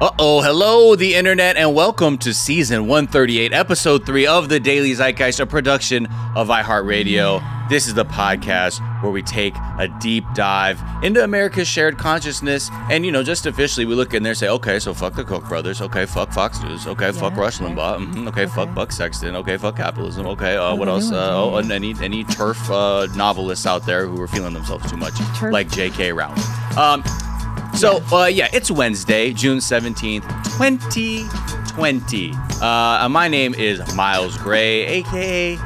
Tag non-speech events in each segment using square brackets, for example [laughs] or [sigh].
Uh oh, hello, the internet, and welcome to season 138, episode 3 of the Daily Zeitgeist, a production of iHeartRadio. This is the podcast where we take a deep dive into America's shared consciousness. And, you know, just officially, we look in there and say, okay, so fuck the Koch brothers. Okay, fuck Fox News. Okay, fuck Yeah, Rush okay. Limbaugh. mhm, okay, fuck Buck Sexton. Okay, fuck capitalism. Okay, uh, what else? Uh, oh, and any, any TERF uh, novelists out there who are feeling themselves too much, TERF. like J.K. Rowling. Um, so, uh, yeah, it's Wednesday, June 17th, 2020. Uh, my name is Miles Gray, aka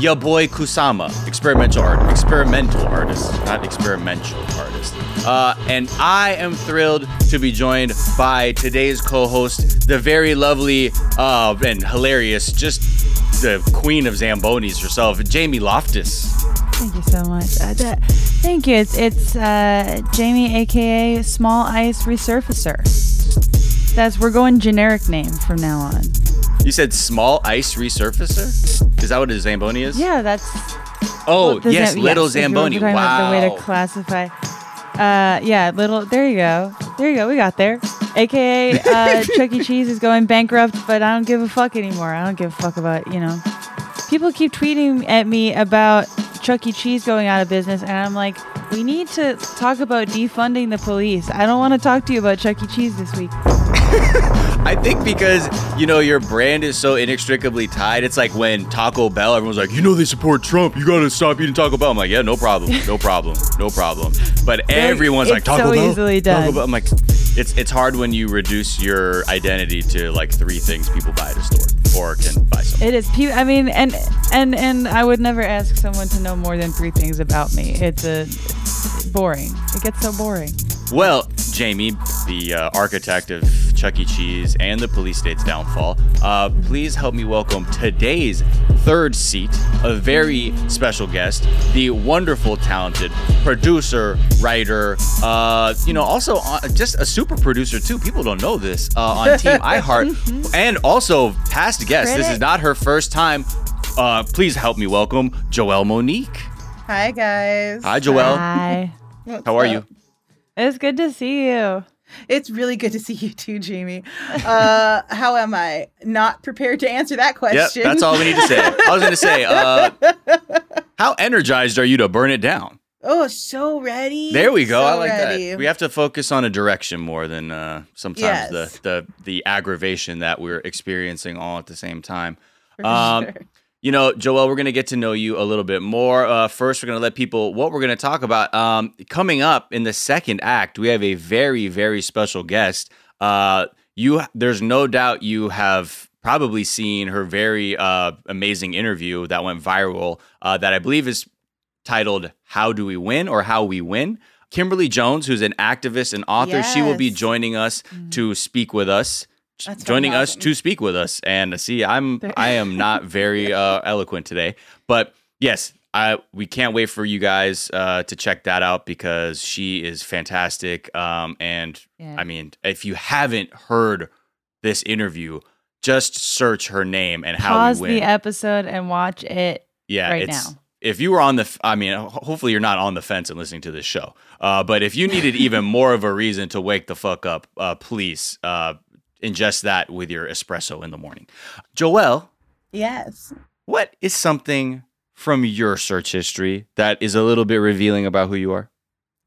ya boy Kusama, experimental art, experimental artist, not experimental artist. Uh, and I am thrilled to be joined by today's co-host, the very lovely uh, and hilarious, just the queen of Zambonis herself, Jamie Loftus. Thank you so much. Uh, that, thank you. It's it's uh, Jamie, aka Small Ice Resurfacer. That's we're going generic name from now on. You said small ice resurfacer? Is that what a Zamboni is? Yeah, that's Oh, yes, Zam- little you're Zamboni. Wow. The way to classify. Uh, yeah, little. There you go. There you go. We got there. AKA uh, [laughs] Chuck E. Cheese is going bankrupt, but I don't give a fuck anymore. I don't give a fuck about you know. People keep tweeting at me about Chuck E. Cheese going out of business, and I'm like, we need to talk about defunding the police. I don't want to talk to you about Chuck E. Cheese this week. [laughs] I think because, you know, your brand is so inextricably tied. It's like when Taco Bell, everyone's like, you know, they support Trump. You got to stop eating Taco Bell. I'm like, yeah, no problem. No problem. No problem. But everyone's like, Taco so Bell. Taco. Bell. I'm like, it's, it's hard when you reduce your identity to like three things people buy at a store or can buy something. It is. I mean, and and and I would never ask someone to know more than three things about me. It's a it's boring. It gets so boring. Well, Jamie, the uh, architect of Chuck E. Cheese and the police state's downfall, uh, please help me welcome today's third seat, a very special guest, the wonderful, talented producer, writer, uh, you know, also uh, just a super producer too. People don't know this uh, on Team [laughs] iHeart, and also past guest. This is not her first time. Uh, please help me welcome Joelle Monique. Hi guys. Hi, Joelle. Hi. [laughs] How are up? you? It's good to see you. It's really good to see you too, Jamie. Uh, [laughs] how am I? Not prepared to answer that Yep, question. that's all we need to say. I was going to say, uh, how energized are you to burn it down? Oh, so ready. There we go. I like ready. that. We have to focus on a direction more than uh, sometimes Yes. the, the the aggravation that we're experiencing all at the same time. Um, sure. You know, Joelle, we're going to get to know you a little bit more. Uh, first, we're going to let people what we're going to talk about. Um, coming up in the second act, we have a very, very special guest. Uh, you, there's no doubt you have probably seen her very uh, amazing interview that went viral. Uh, that I believe is titled "How Do We Win" or "How We Win." Kimberly Jones, who's an activist and author, she will be joining us to speak with us That's joining us to speak with us. And see, I'm I am not very [laughs] uh, eloquent today, but yes, I we can't wait for you guys uh, to check that out because she is fantastic. Um, and Yeah. I mean, if you haven't heard this interview, just search her name and how Pause we win. the episode and watch it. yeah, right it's. now. If you were on the, I mean, hopefully you're not on the fence and listening to this show. Uh, but if you needed even more of a reason to wake the fuck up, uh, please uh, ingest that with your espresso in the morning. Joelle, Yes. what is something from your search history that is a little bit revealing about who you are?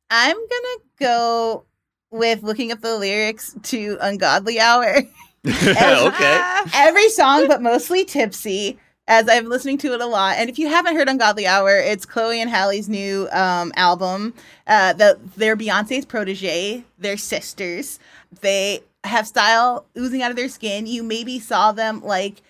I'm gonna go with looking up the lyrics to "Ungodly Hour." [laughs] okay. [laughs] Every song, but mostly "Tipsy." As I'm listening to it a lot, and if you haven't heard "Ungodly Hour," it's Chloe and Halle's new um, album. Uh, the, they're Beyonce's protege. They're sisters. They have style oozing out of their skin. You maybe saw them like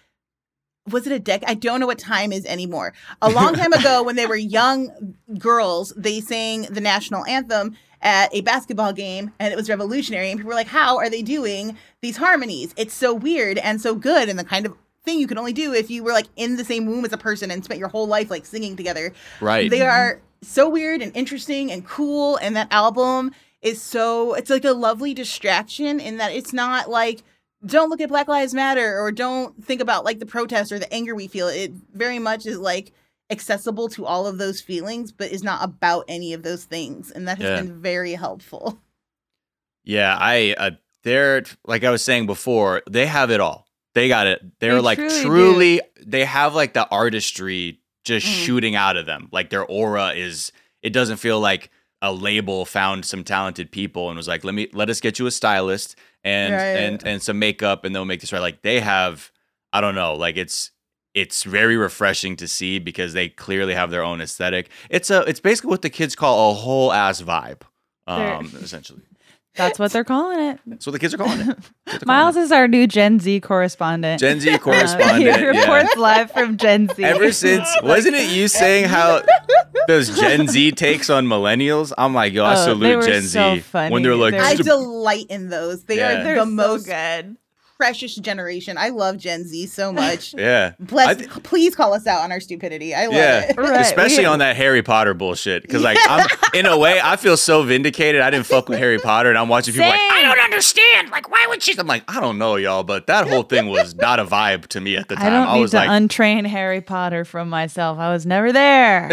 was it a deck? I don't know what time is anymore. A long [laughs] time ago, when they were young girls, they sang the national anthem at a basketball game, and it was revolutionary. And people were like, "How are they doing these harmonies? It's so weird and so good, and the kind of thing you can only do if you were like in the same room as a person and spent your whole life like singing together." Right. They are so weird and interesting and cool, and that album is so it's like a lovely distraction in that it's not like don't look at Black Lives Matter or don't think about like the protest or the anger we feel. It very much is like accessible to all of those feelings, but is not about any of those things. And that has Yeah. been very helpful. Yeah, I uh, they're like I was saying before, they have it all. They got it. They're They like truly truly, they have like the artistry just Mm. shooting out of them. Like their aura is it doesn't feel like a label found some talented people and was like, "Let me let us get you a stylist and Right. and and some makeup and they'll make this right." Like they have I don't know, like it's it's very refreshing to see because they clearly have their own aesthetic. It's a it's basically what the kids call a whole ass vibe. Um essentially. That's what they're calling it. [laughs] That's what the kids are calling it. That's calling Miles it. is our new Gen Z correspondent. Gen Z [laughs] Uh, correspondent. he yeah. reports live from Gen Z. Ever since, wasn't it you saying how [laughs] those Gen Z takes on millennials? I'm like, yo, I Oh, they salute were Gen so Z funny. when they're like, They're- I delight in those. They Yeah. are They're the so most good. Precious generation. I love Gen Z so [laughs] much. yeah, Bless, th- [laughs] please call us out on our stupidity. I love yeah, it. [laughs] Right, especially we- on that Harry Potter bullshit. Because like, I'm in a way, I feel so vindicated. I didn't fuck with Harry Potter, and I'm watching people like, I don't understand. Like, why would she? I'm like, I don't know, y'all, but that whole thing was not a vibe to me at the time. I don't need was to like, untrain Harry Potter from myself. I was never there.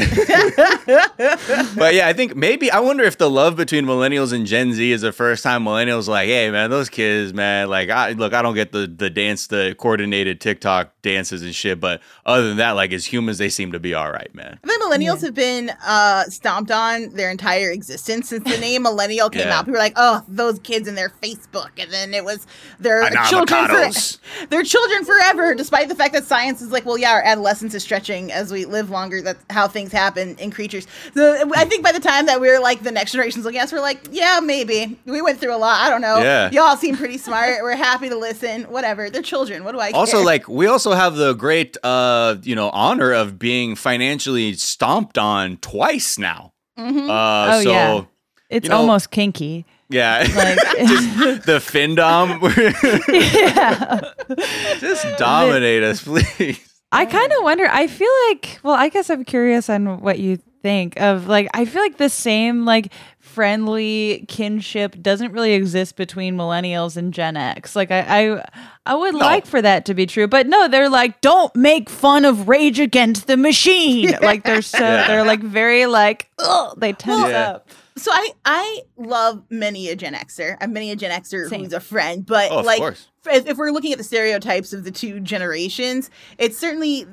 but yeah, I think maybe I wonder if the love between millennials and Gen Z is the first time millennials like, hey man, those kids, man, like I look, I don't get the the dance, the coordinated TikTok dances and shit, but other than that, like as humans, they seem to be all right, man. I think millennials have been uh, stomped on their entire existence since the name millennial came Yeah. out. People were like, "Oh, those kids and their Facebook," and then it was their And children, for, [laughs] their children forever. Despite the fact that science is like, well, yeah, our adolescence is stretching as we live longer. That's how things happen in creatures. So I think by the time that we're like the next generation's looking at us, we're like, yeah, maybe we went through a lot. I don't know. Yeah. y'all seem pretty smart. We're happy to listen. Whatever. They're children. What do I care? Also, like we also have the great, uh, you know, honor of being financially stomped on twice now. Mhm. Uh, Oh, so yeah. It's You know- almost kinky. yeah, Like, [laughs] the findom, [laughs] yeah. just dominate us, please. I kind of wonder. I feel like, well, I guess I'm curious on what you think of like, I feel like the same, like, friendly kinship doesn't really exist between millennials and Gen X. Like, I, I, I would like for that to be true, but no, they're like, don't make fun of Rage Against the Machine. [laughs] Like, they're so, Yeah. they're like very like, ugh, they tense Yeah. up. So I I love many a Gen Xer. I'm many a Gen Xer Same. who's a friend, but Oh, like if, if we're looking at the stereotypes of the two generations, it's certainly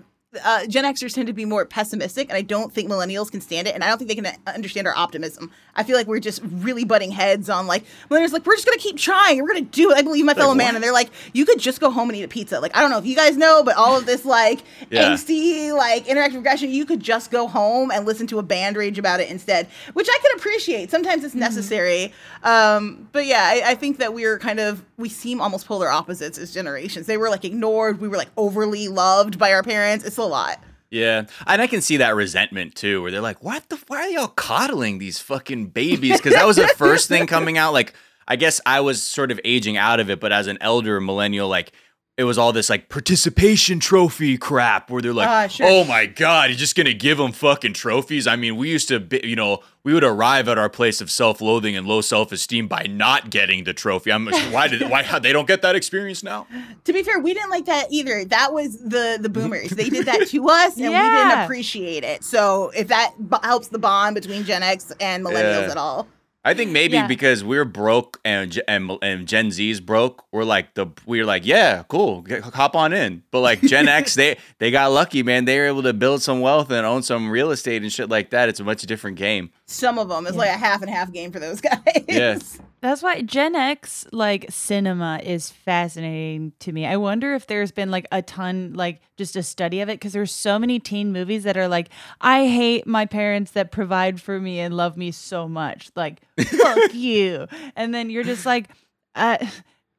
uh, Gen Xers tend to be more pessimistic, and I don't think millennials can stand it, and I don't think they can uh, understand our optimism. I feel like we're just really butting heads on like millennials, like we're just gonna keep trying, we're gonna do it. I believe my fellow man, what? and they're like, you could just go home and eat a pizza. Like I don't know if you guys know, but all of this like [laughs] Yeah. angsty, like interactive regression, you could just go home and listen to a band rage about it instead, which I can appreciate. Sometimes it's necessary, um, but yeah, I, I think that we're kind of we seem almost polar opposites as generations. They were like ignored, we were like overly loved by our parents. It's a lot. Yeah, and I can see that resentment too, where they're like, "What the? Why are y'all coddling these fucking babies?" Because that was the first thing coming out. Like, I guess I was sort of aging out of it, but as an elder millennial, like it was all this like participation trophy crap, where they're like, Ah, sure. "Oh my god, you're just gonna give them fucking trophies?" I mean, we used to, be, you know, we would arrive at our place of self-loathing and low self-esteem by not getting the trophy. I'm [laughs] why did why they don't get that experience now? To be fair, we didn't like that either. That was the the boomers. They did that to [laughs] us, and we didn't appreciate it. So if that b- helps the bond between Gen X and millennials Yeah. at all, I think maybe Yeah. because we're broke and, and and Gen Z's broke, we're like the we're like yeah, cool, get, hop on in. But like Gen X, [laughs] they they got lucky, man. They were able to build some wealth and own some real estate and shit like that. It's a much different game. some of them is Yeah. like a half and half game for those [laughs] guys. Yeah. That's why Gen X like cinema is fascinating to me. I wonder if there's been like a ton like just a study of it because there's so many teen movies that are like I hate my parents that provide for me and love me so much. Like fuck [laughs] you. And then you're just like uh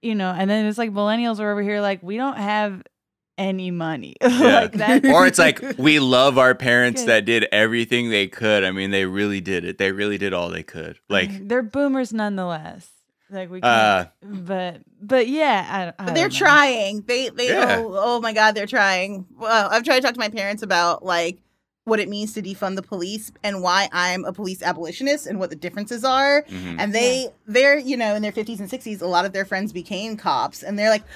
you know, and then it's like millennials are over here like we don't have any money. [laughs] like that [laughs] or it's like [laughs] we love our parents Good. that did everything they could. I mean, they really did it. They really did all they could. Like, they're boomers nonetheless. Like we uh, can't, but but yeah, I, I But they're don't know. trying. They they Yeah. oh, oh my god, they're trying. Well, I've tried to talk to my parents about like what it means to defund the police and why I'm a police abolitionist and what the differences are. mhm. And they they're, you know, in their 50s and 60s, a lot of their friends became cops and they're like "Uh,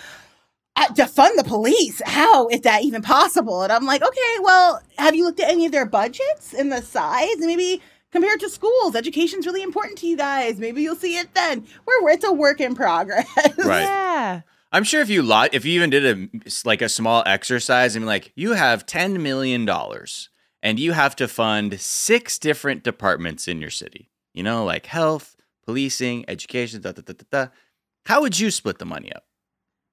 Uh, defund the police. How is that even possible? And I'm like, okay, well, have you looked at any of their budgets and the size and maybe compared to schools. Education's really important to you guys. Maybe you'll see it then. We're it's a work in progress. Right. [laughs] Yeah. I'm sure if you lot, if you even did a like a small exercise, I mean, like you have ten million dollars and you have to fund six different departments in your city. You know, like health, policing, education. Da, da, da, da, da. How would you split the money up?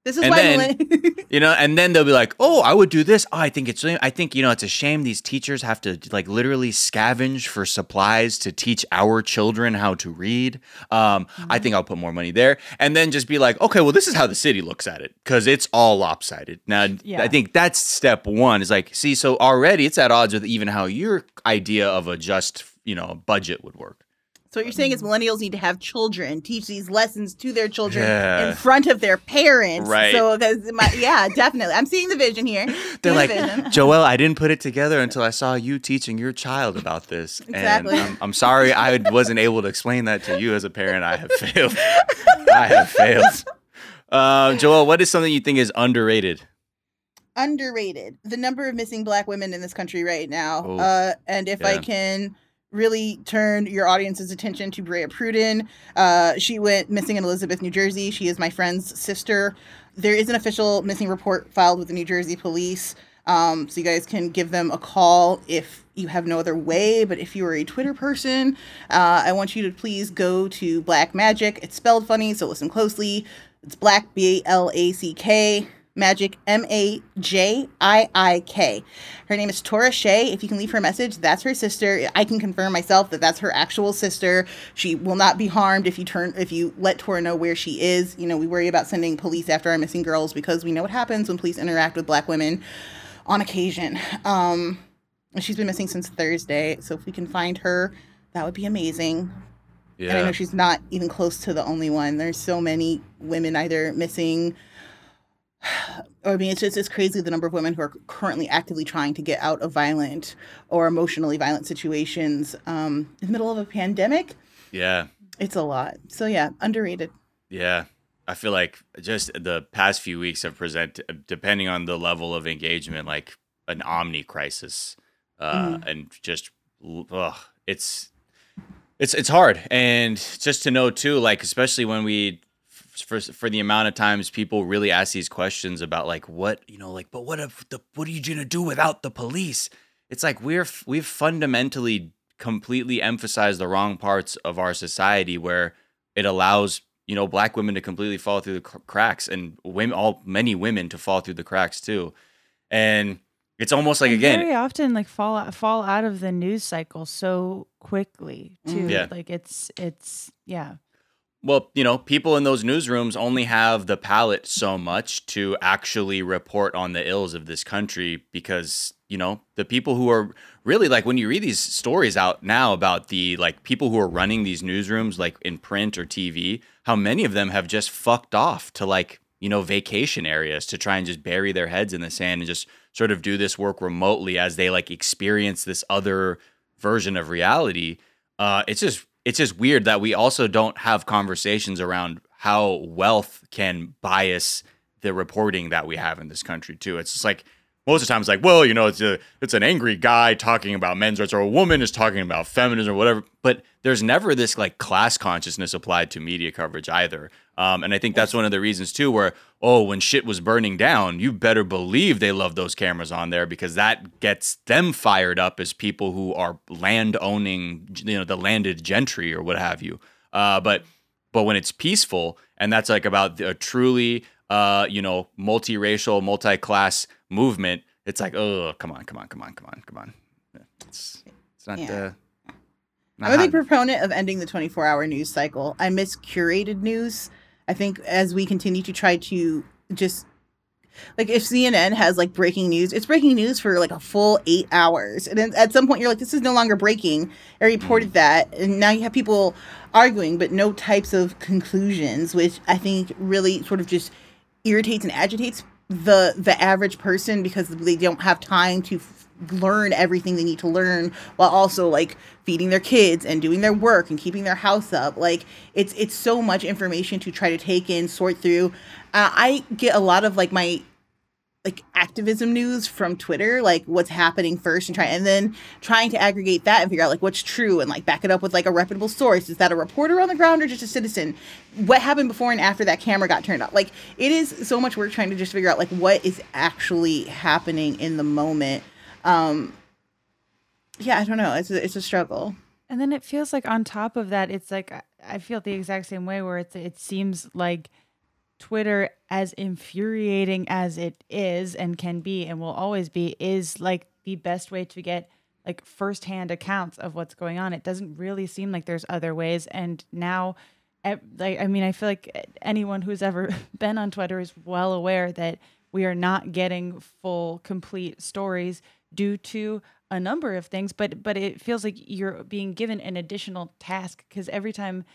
This is And why then- [laughs] You know, and then they'll be like, "Oh, I would do this. Oh, I think it's. I think you know, it's a shame these teachers have to like literally scavenge for supplies to teach our children how to read. Um, I think I'll put more money there, and then just be like, okay, well, this is how the city looks at it because it's all lopsided. Now, Yeah. I think that's step one. Is like, see, so already it's at odds with even how your idea of a just you know budget would work. So what you're saying is millennials need to have children teach these lessons to their children Yeah. in front of their parents. Right. So my yeah, definitely. I'm seeing the vision here. [laughs] They're like, the. [laughs] Joelle, I didn't put it together until I saw you teaching your child about this. Exactly. And I'm, I'm sorry I [laughs] wasn't able to explain that to you as a parent. I have failed. I have failed. Uh, Joelle, what is something you think is underrated? underrated the number of missing black women in this country right now Oh, uh and if i can really turn your audience's attention to Brea Pruden. Uh, she went missing in Elizabeth, New Jersey. She is my friend's sister. There is an official missing report filed with the New Jersey police. Um, so you guys can give them a call if you have no other way. But if you are a Twitter person, uh, I want you to please go to Black Magic. It's spelled funny, so listen closely. It's Black B A L A C K Magic M A J I I K. Her name is Tora Shea. If you can leave her a message, that's her sister. I can confirm myself that that's her actual sister. She will not be harmed if you turn if you let Tora know where she is. You know, we worry about sending police after our missing girls because we know what happens when police interact with black women on occasion. Um she's been missing since Thursday, so if we can find her, that would be amazing. And I know she's not even close to the only one. There's so many women either missing [sighs] I mean, it's just it's crazy the number of women who are currently actively trying to get out of violent or emotionally violent situations um, in the middle of a pandemic. Yeah. It's a lot. So yeah, underrated. Yeah. I feel like just the past few weeks have presented, depending on the level of engagement, like an omni crisis, uh, and just ugh, it's it's it's hard, and just to know too, like especially when we for for the amount of times people really ask these questions about like what you know, like but what if the what are you gonna do without the police? It's like we're we've fundamentally completely emphasized the wrong parts of our society where it allows you know black women to completely fall through the cracks and women all many women to fall through the cracks too and it's almost like And again very often like fall out, fall out of the news cycle so quickly too. Mm. Yeah. Like it's it's yeah. Well you know people in those newsrooms only have the palate so much to actually report on the ills of this country because you know the people who are really like when you read these stories out now about the like people who are running these newsrooms like in print or TV how many of them have just fucked off to like you know vacation areas to try and just bury their heads in the sand and just sort of do this work remotely as they like experience this other version of reality. Uh it's just it's just weird that we also don't have conversations around how wealth can bias the reporting that we have in this country too. It's just like most of the time it's like well you know it's a it's an angry guy talking about men's rights or a woman is talking about feminism or whatever but there's never this like class consciousness applied to media coverage either um, and i think that's one of the reasons too where oh when shit was burning down you better believe they love those cameras on there because that gets them fired up as people who are land owning you know the landed gentry or what have you uh, but but when it's peaceful and that's like about a truly uh, you know multiracial multi-class movement it's like oh come on come on come on come on come on it's it's not Yeah. uh I'm a big proponent of ending the 24 hour news cycle. I miss curated news. I think as we continue to try to just like if CNN has like breaking news, it's breaking news for like a full eight hours. And then at some point you're like, this is no longer breaking. I reported mm. that. And now you have people arguing, but no types of conclusions, which I think really sort of just irritates and agitates the the average person because they don't have time to learn everything they need to learn while also like feeding their kids and doing their work and keeping their house up like it's it's so much information to try to take in sort through uh, i get a lot of like my like activism news from Twitter, like what's happening first and try and then trying to aggregate that and figure out like what's true and like back it up with like a reputable source. Is that a reporter on the ground or just a citizen? What happened before and after that camera got turned off? Like it is so much work trying to just figure out like what is actually happening in the moment. Um yeah, I don't know. It's a, it's a struggle. And then it feels like on top of that, it's like I feel the exact same way where it's it seems like Twitter, as infuriating as it is and can be and will always be, is like the best way to get like firsthand accounts of what's going on. It doesn't really seem like there's other ways. And now, like, I mean, I feel like anyone who's ever [laughs] been on Twitter is well aware that we are not getting full, complete stories due to a number of things. But but it feels like you're being given an additional task because every time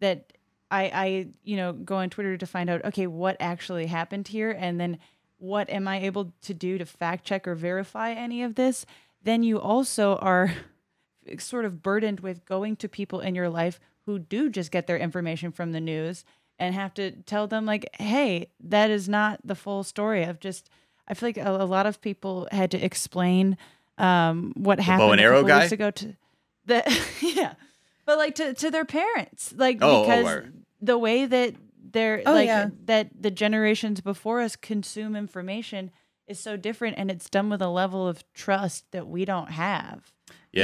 that I, I, you know, go on Twitter to find out, okay, what actually happened here, and then what am I able to do to fact check or verify any of this? Then you also are [laughs] sort of burdened with going to people in your life who do just get their information from the news and have to tell them like, hey, that is not the full story of just. I feel like a, a lot of people had to explain um, what The happened bow and a arrow couple guy? weeks ago to the [laughs] yeah, but like to to their parents, like Oh, oh, because word. the way that they're Oh, like yeah. that the generations before us consume information is so different and it's done with a level of trust that we don't have.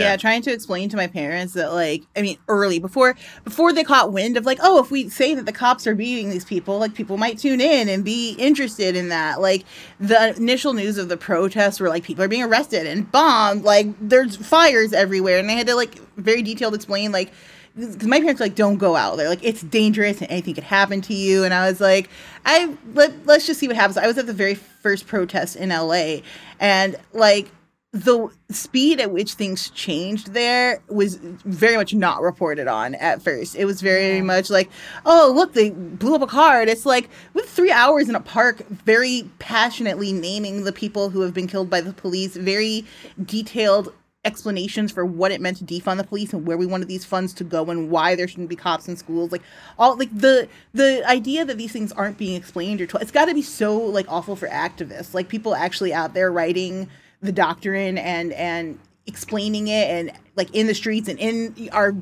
Yeah. trying to explain to my parents that like I mean early before before they caught wind of like oh if we say that the cops are beating these people like people might tune in and be interested in that. Like the initial news of the protests were like people are being arrested and bombed. Like there's fires everywhere. And they had to like very detailed explain like because my parents like don't go out there. Like it's dangerous and anything could happen to you. And i was like i let, let's just see what happens. I was at the very first protest in la and like the speed at which things changed there was very much not reported on at first. It was very much like, oh, look, they blew up a car. And it's like, with three hours in a park, very passionately naming the people who have been killed by the police, very detailed explanations for what it meant to defund the police and where we wanted these funds to go and why there shouldn't be cops in schools like all like the the idea that these things aren't being explained or told it's got to be so like awful for activists like people actually out there writing the doctrine and and explaining it and like in the streets and in our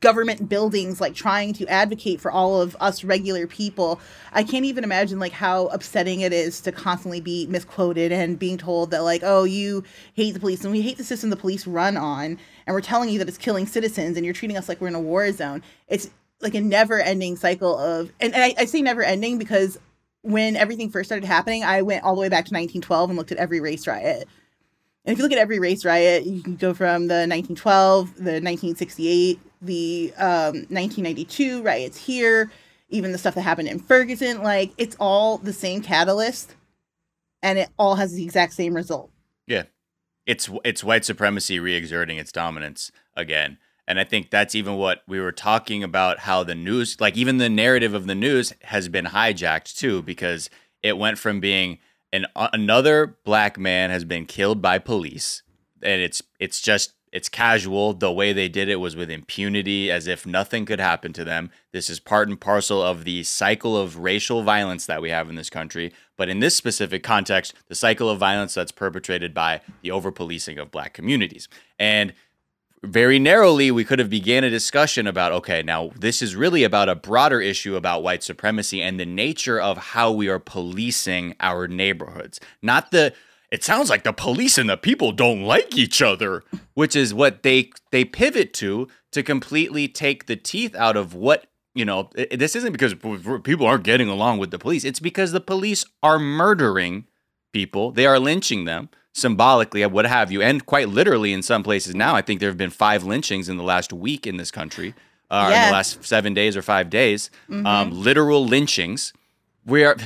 government buildings like trying to advocate for all of us regular people. I can't even imagine like how upsetting it is to constantly be misquoted and being told that like oh you hate the police and we hate the system the police run on and we're telling you that it's killing citizens and you're treating us like we're in a war zone. It's like a never ending cycle of and, and I, I say never ending because when everything first started happening i went all the way back to 1912 and looked at every race riot and if you look at every race riot, you can go from the 1912, the 1968, the um, 1992 riots here, even the stuff that happened in Ferguson. Like, it's all the same catalyst, and it all has the exact same result. Yeah. It's it's white supremacy reexerting its dominance again. And I think that's even what we were talking about how the news like even the narrative of the news has been hijacked too because it went from being an another black man has been killed by police and it's it's just it's casual. The way they did it was with impunity as if nothing could happen to them. This is part and parcel of the cycle of racial violence that we have in this country. But in this specific context the cycle of violence that's perpetrated by the over policing of black communities. And very narrowly we could have began a discussion about okay now this is really about a broader issue about white supremacy and the nature of how we are policing our neighborhoods. Not the it sounds like the police and the people don't like each other which is what they they pivot to to completely take the teeth out of what you know this isn't because people aren't getting along with the police. It's because the police are murdering people. They are lynching them symbolically what have you. And quite literally in some places now i think there have been five lynchings in the last week in this country uh, in the last seven days or five days. Um, literal lynchings. Where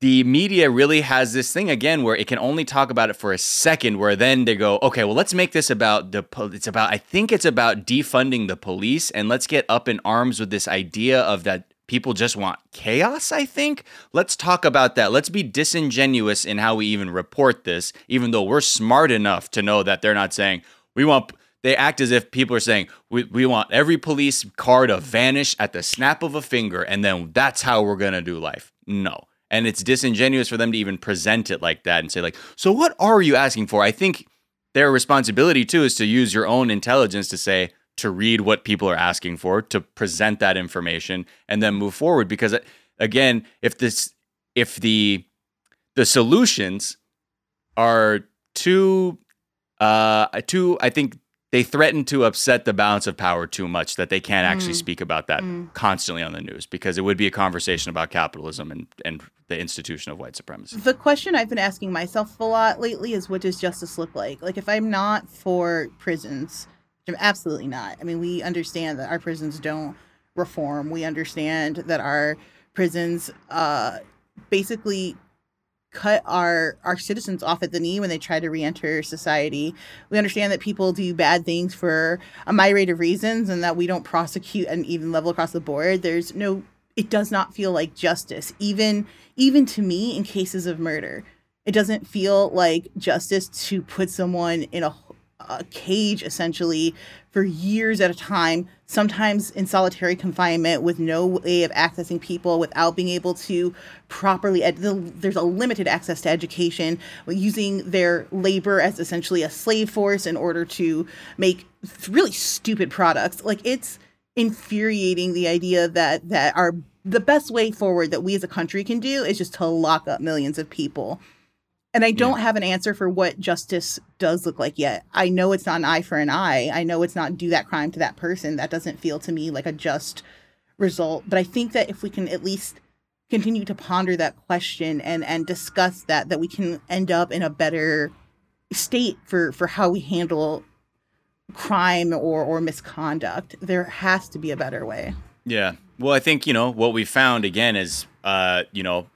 the media really has this thing again where it can only talk about it for a second where then they go okay well let's make this about the po- it's about i think it's about defunding the police and let's get up in arms with this idea of that people just want chaos i think? Let's talk about that. Let's be disingenuous in how we even report this even though we're smart enough to know that they're not saying we want they act as if people are saying we, we want every police car to vanish at the snap of a finger and then that's how we're to do life. No. And it's disingenuous for them to even present it like that and say like, "So what are you asking for?" I think their responsibility too is to use your own intelligence to say to read what people are asking for, to present that information and then move forward because uh, again, if this if the the solutions are too uh too I think they threaten to upset the balance of power too much that they can't actually Mm. speak about that Mm. constantly on the news because it would be a conversation about capitalism and, and the institution of white supremacy. The question I've been asking myself a lot lately is what does justice look like? Like, if I'm not for prisons, absolutely not. I mean, we understand that our prisons don't reform. We understand that our prisons uh, basically cut our our citizens off at the knee when they try to re-enter society. We understand that people do bad things for a myriad of reasons and that we don't prosecute at an even level across the board. There's no it does not feel like justice even even to me in cases of murder. It doesn't feel like justice to put someone in a, a cage essentially for years at a time, sometimes in solitary confinement with no way of accessing people, without being able to properly. Ed- there's a limited access to education, using their labor as essentially a slave force in order to make really stupid products. Like it's infuriating the idea that that our the best way forward that we as a country can do is just to lock up millions of people. And I don't have an answer for what justice does look like yet. I know it's not an eye for an eye. I know it's not do that crime to that person. That doesn't feel to me like a just result. But I think that if we can at least continue to ponder that question and and discuss that, that we can end up in a better state for for how we handle crime or or misconduct. There has to be a better way. Yeah. Well, I think, you know, what we found again is, uh, you know,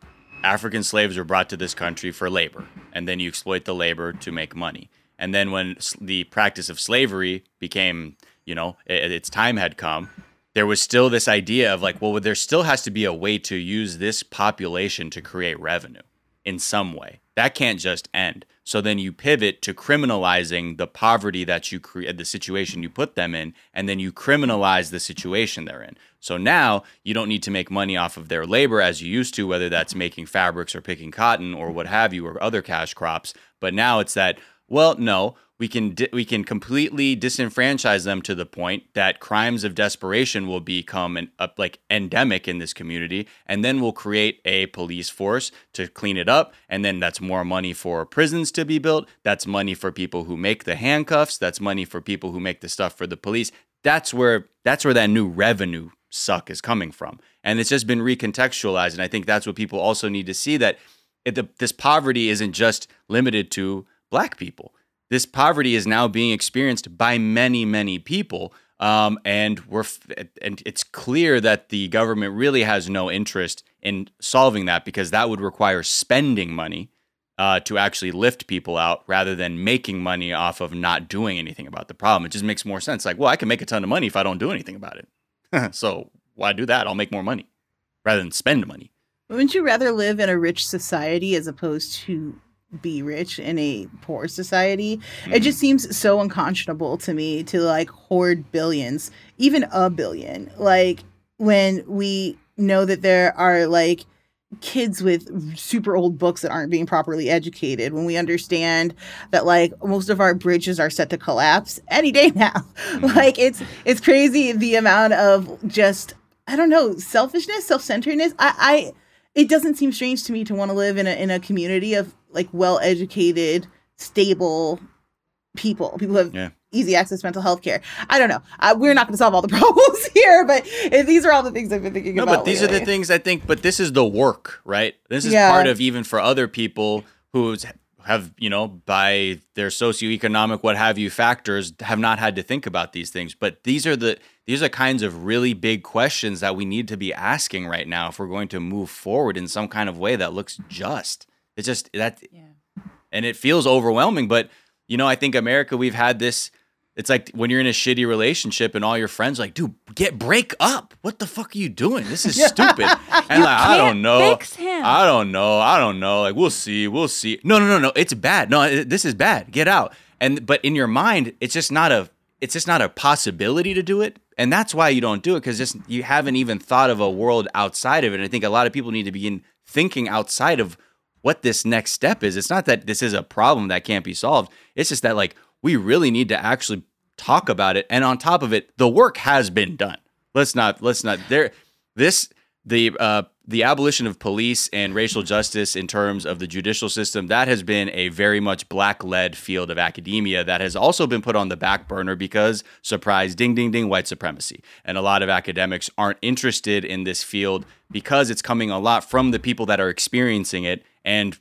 African slaves were brought to this country for labor, and then you exploit the labor to make money. And then when the practice of slavery became, you know, its time had come, there was still this idea of like, well, there still has to be a way to use this population to create revenue in some way. That can't just end. So then you pivot to criminalizing the poverty that you create, the situation you put them in, and then you criminalize the situation they're in. So now you don't need to make money off of their labor as you used to, whether that's making fabrics or picking cotton or what have you, or other cash crops. But now it's that, well, no, we can di- we can completely disenfranchise them to the point that crimes of desperation will become an up like endemic in this community and then we'll create a police force to clean it up and then that's more money for prisons to be built that's money for people who make the handcuffs that's money for people who make the stuff for the police. That's where that's where that new revenue suck is coming from. And it's just been recontextualized and i think that's what people also need to see that it, the, this poverty isn't just limited to black people this poverty is now being experienced by many, many people. Um, and we're and it's clear that the government really has no interest in solving that because that would require spending money uh, to actually lift people out rather than making money off of not doing anything about the problem. It just makes more sense. Like, well, I can make a ton of money if I don't do anything about it. [laughs] so why do that? I'll make more money rather than spend money. Wouldn't you rather live in a rich society as opposed to be rich in a poor society? It mm. just seems so unconscionable to me to like hoard billions, even a billion. Like when we know that there are like kids with super old books that aren't being properly educated when we understand that like most of our bridges are set to collapse any day now [laughs] mm-hmm. like it's it's crazy the amount of just i don't know selfishness self-centeredness i i it doesn't seem strange to me to want to live in a in a community of like well educated stable people people who have Yeah. easy access to mental health care i don't know uh, we're not going to solve all the [laughs] problems here but these are all the things i've been thinking No, about but these are the things I think. But this is the work, right? This is Yeah. part of even for other people who have, you know, by their socioeconomic, what have you, factors, have not had to think about these things. But these are the these are kinds of really big questions that we need to be asking right now if we're going to move forward in some kind of way that looks just. It's just that, Yeah. and it feels overwhelming. But you know, I think America, we've had this. It's like when you're in a shitty relationship and all your friends are like, dude, get break up. What the fuck are you doing? This is [laughs] stupid. And like, I don't know. fix him. I don't know. I don't know. Like, we'll see. We'll see. No, no, no, no. It's bad. No, it- this is bad. Get out. And but in your mind, it's just not a. It's just not a possibility to do it, and that's why you don't do it because just you haven't even thought of a world outside of it. And I think a lot of people need to begin thinking outside of what this next step is. It's not that this is a problem that can't be solved. It's just that like we really need to actually talk about it. And on top of it, the work has been done. Let's not let's not there this the uh the abolition of police and racial justice in terms of the judicial system that has been a very much black led field of academia that has also been put on the back burner because surprise ding ding ding white supremacy and a lot of academics aren't interested in this field because it's coming a lot from the people that are experiencing it and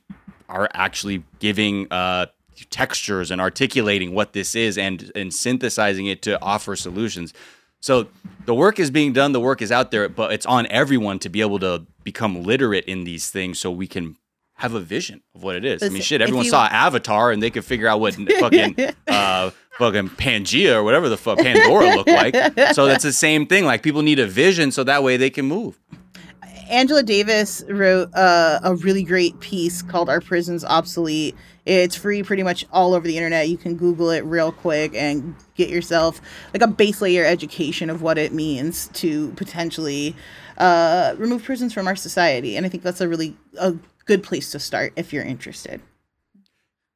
are actually giving uh, textures and articulating what this is and and synthesizing it to offer solutions. So the work is being done, the work is out there, but it's on everyone to be able to become literate in these things so we can have a vision of what it is. I mean, shit, everyone you- saw Avatar and they could figure out what [laughs] fucking uh fucking Pangea or whatever the fuck Pandora looked like. So that's the same thing. Like people need a vision so that way they can move. Angela Davis wrote uh, a really great piece called "Are Prisons Obsolete." It's free pretty much all over the internet. You can Google it real quick and get yourself like a base layer education of what it means to potentially uh, remove prisons from our society. And I think that's a really a good place to start if you're interested.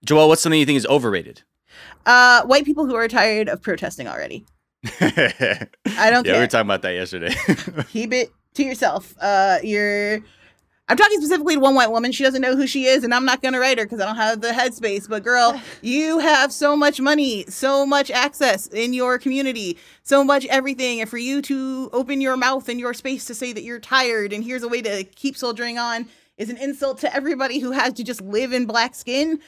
Joelle, what's something you think is overrated? Uh, white people who are tired of protesting already. [laughs] I don't Yeah, we were talking about that yesterday. [laughs] keep it to yourself. Uh, you're. I'm talking specifically to one white woman. She doesn't know who she is, and I'm not gonna write her because I don't have the headspace. But girl, [sighs] you have so much money, so much access in your community, so much everything, and for you to open your mouth and your space to say that you're tired and here's a way to keep soldiering on is an insult to everybody who has to just live in black skin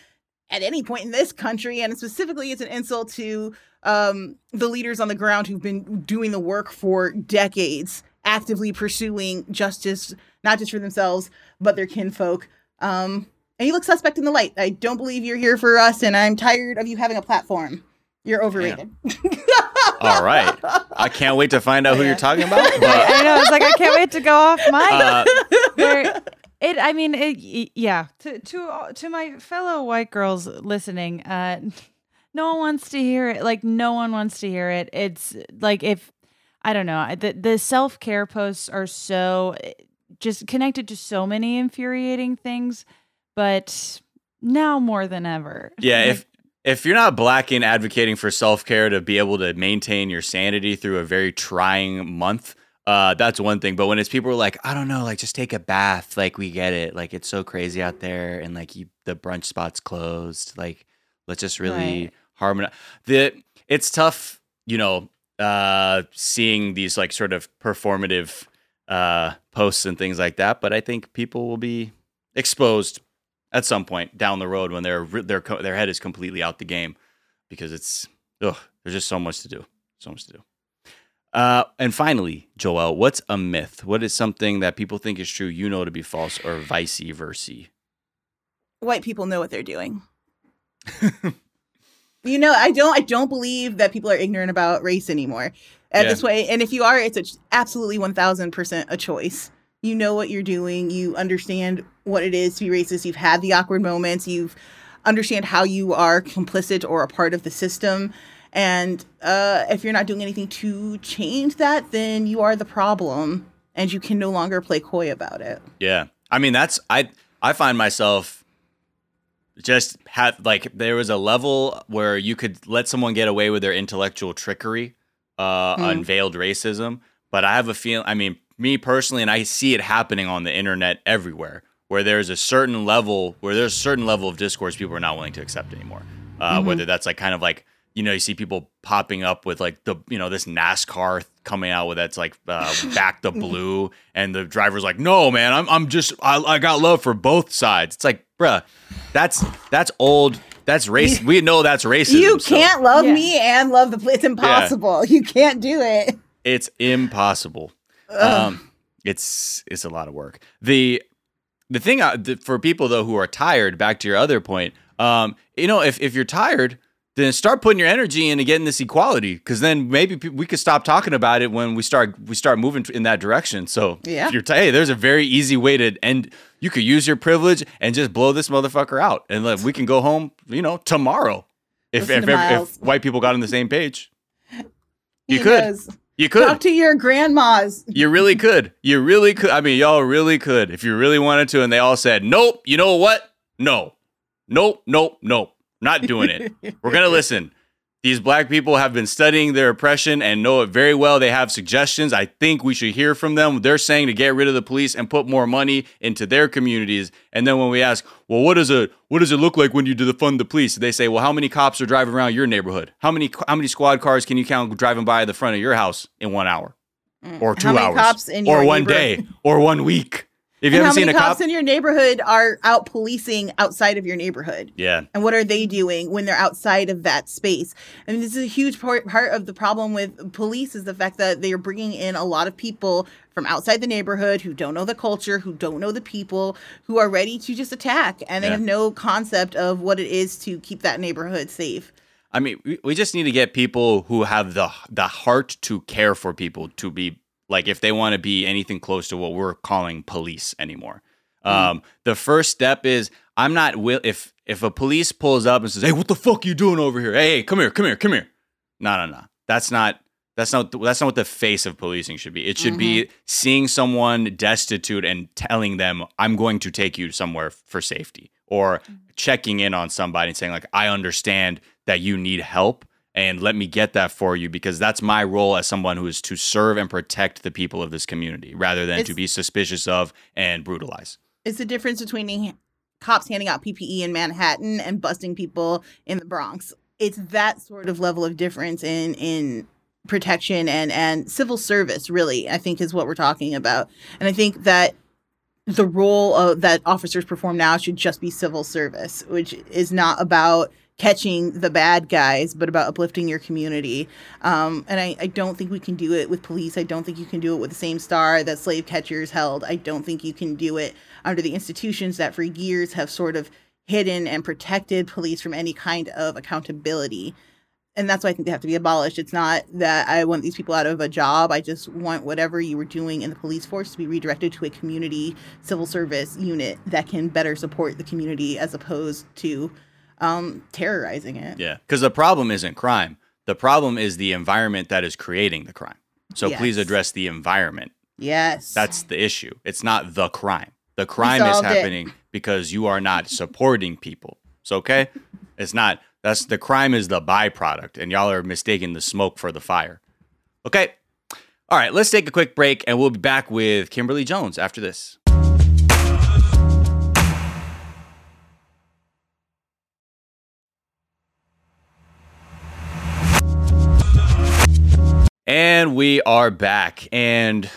at any point in this country, and specifically, it's an insult to um, the leaders on the ground who've been doing the work for decades, actively pursuing justice, not just for themselves but their kinfolk. Um, and you look suspect in the light. I don't believe you're here for us, and I'm tired of you having a platform. You're overrated. [laughs] All right. I can't wait to find out who Yeah. you're talking about. [laughs] But I know. It's like I can't wait to go off [laughs] mic. uh, it, I mean, it, yeah. To to to my fellow white girls listening, uh, no one wants to hear it. Like no one wants to hear it. It's like if I don't know. The the self care posts are so just connected to so many infuriating things, but now more than ever. yeah, Like, [laughs] if if you're not black and advocating for self care to be able to maintain your sanity through a very trying month, uh, that's one thing. But when it's people who are like, I don't know, like just take a bath, like we get it, like it's so crazy out there, and like you, the brunch spot's closed, like let's just really Right. harmonize. The it's tough, you know, uh, seeing these like sort of performative uh, posts and things like that. But I think people will be exposed at some point down the road when their their their head is completely out the game because it's ugh, there's just so much to do, so much to do. Uh, and finally, Joelle, what's a myth? What is something that people think is true you know to be false, or vice versa? white people know what they're doing. [laughs] you know, I don't I don't believe that people are ignorant about race anymore. At Yeah. this way, and if you are, it's a, absolutely 1000% a choice. You know what you're doing, you understand what it is to be racist, you've had the awkward moments, you've understand how you are complicit or a part of the system. And uh, if you're not doing anything to change that, then you are the problem and you can no longer play coy about it. Yeah. I mean, that's I I find myself just had like there was a level where you could let someone get away with their intellectual trickery, uh, Hmm. unveiled racism. But I have a feel. I mean, me personally, and I see it happening on the internet everywhere, where there's a certain level where there's a certain level of discourse people are not willing to accept anymore. Uh, Mhm. Whether that's like kind of like you know you see people popping up with like the you know this NASCAR coming out with that's like uh, [laughs] back the blue, and the driver's like, no man, I'm I'm just I, I got love for both sides. It's like, bruh, that's that's old. That's race. We know that's racism. You can't love Yeah. me and love the. pl- It's impossible. You can't do it. it's impossible. Ugh. Um, it's it's a lot of work. The the thing uh, the, for people though who are tired. Back to your other point. Um, you know, if if you're tired, then start putting your energy into getting this equality, because then maybe pe- we could stop talking about it when we start we start moving in that direction. So Yeah. t- hey, there's a very easy way to end. You could use your privilege and just blow this motherfucker out, and like, we can go home. You know, tomorrow. If if, to if, if white people got on the same page, you He could. knows. You could. Talk to your grandmas. You really could. You really could. I mean, y'all really could if you really wanted to. And they all said, nope. You know what? No. Nope. Nope. Nope. Not doing it. We're going [laughs] to listen. These black people have been studying their oppression and know it very well. They have suggestions. I think we should hear from them. They're saying to get rid of the police and put more money into their communities. And then when we ask, well, what does it what does it look like when you do defund the police? They say, well, how many cops are driving around your neighborhood? How many how many squad cars can you count driving by the front of your house in one hour, or two Mm. How many hours, or one day, or one week? If you and how haven't many seen a cops cop, in your neighborhood are out policing outside of your neighborhood? yeah, And what are they doing when they're outside of that space? I mean, this is a huge part, part of the problem with police is the fact that they are bringing in a lot of people from outside the neighborhood who don't know the culture, who don't know the people, who are ready to just attack, and they Yeah. have no concept of what it is to keep that neighborhood safe. I mean, we, we just need to get people who have the the heart to care for people to be like if they want to be anything close to what we're calling police anymore. Hmm. Um, the first step is I'm not will if if a police pulls up and says, "Hey, what the fuck you doing over here? Hey, hey, come here, come here, come here." No, no, no. That's not that's not that's not what the face of policing should be. It should be mm-hmm. seeing someone destitute and telling them, "I'm going to take you somewhere for safety," or mm. checking in on somebody and saying, "Like, I understand that you need help." And let me get that for you because that's my role as someone who is to serve and protect the people of this community rather than to be suspicious of and brutalize. It's the difference between cops handing out PPE in Manhattan and busting people in the Bronx. It's that sort of level of difference in in protection and and civil service. Really, I think is what we're talking about. And I think that the role of, that officers perform now should just be civil service, which is not about catching the bad guys, but about uplifting your community. Um, and I, I don't think we can do it with police. I don't think you can do it with the same star that slave catchers held. I don't think you can do it under the institutions that for years have sort of hidden and protected police from any kind of accountability. And that's why I think they have to be abolished. It's not that I want these people out of a job. I just want whatever you were doing in the police force to be redirected to a community civil service unit that can better support the community as opposed to um, terrorizing it. Yeah, because the problem isn't crime. The problem is the environment that is creating the crime. So please address the environment. Yes. That's the issue. It's not the crime. The crime is solved it. happening because you are not supporting people. So okay, it's not. That's the crime is the byproduct, and y'all are mistaking the smoke for the fire. Okay. All right, let's take a quick break, and we'll be back with Kimberly Jones after this. And we are back, and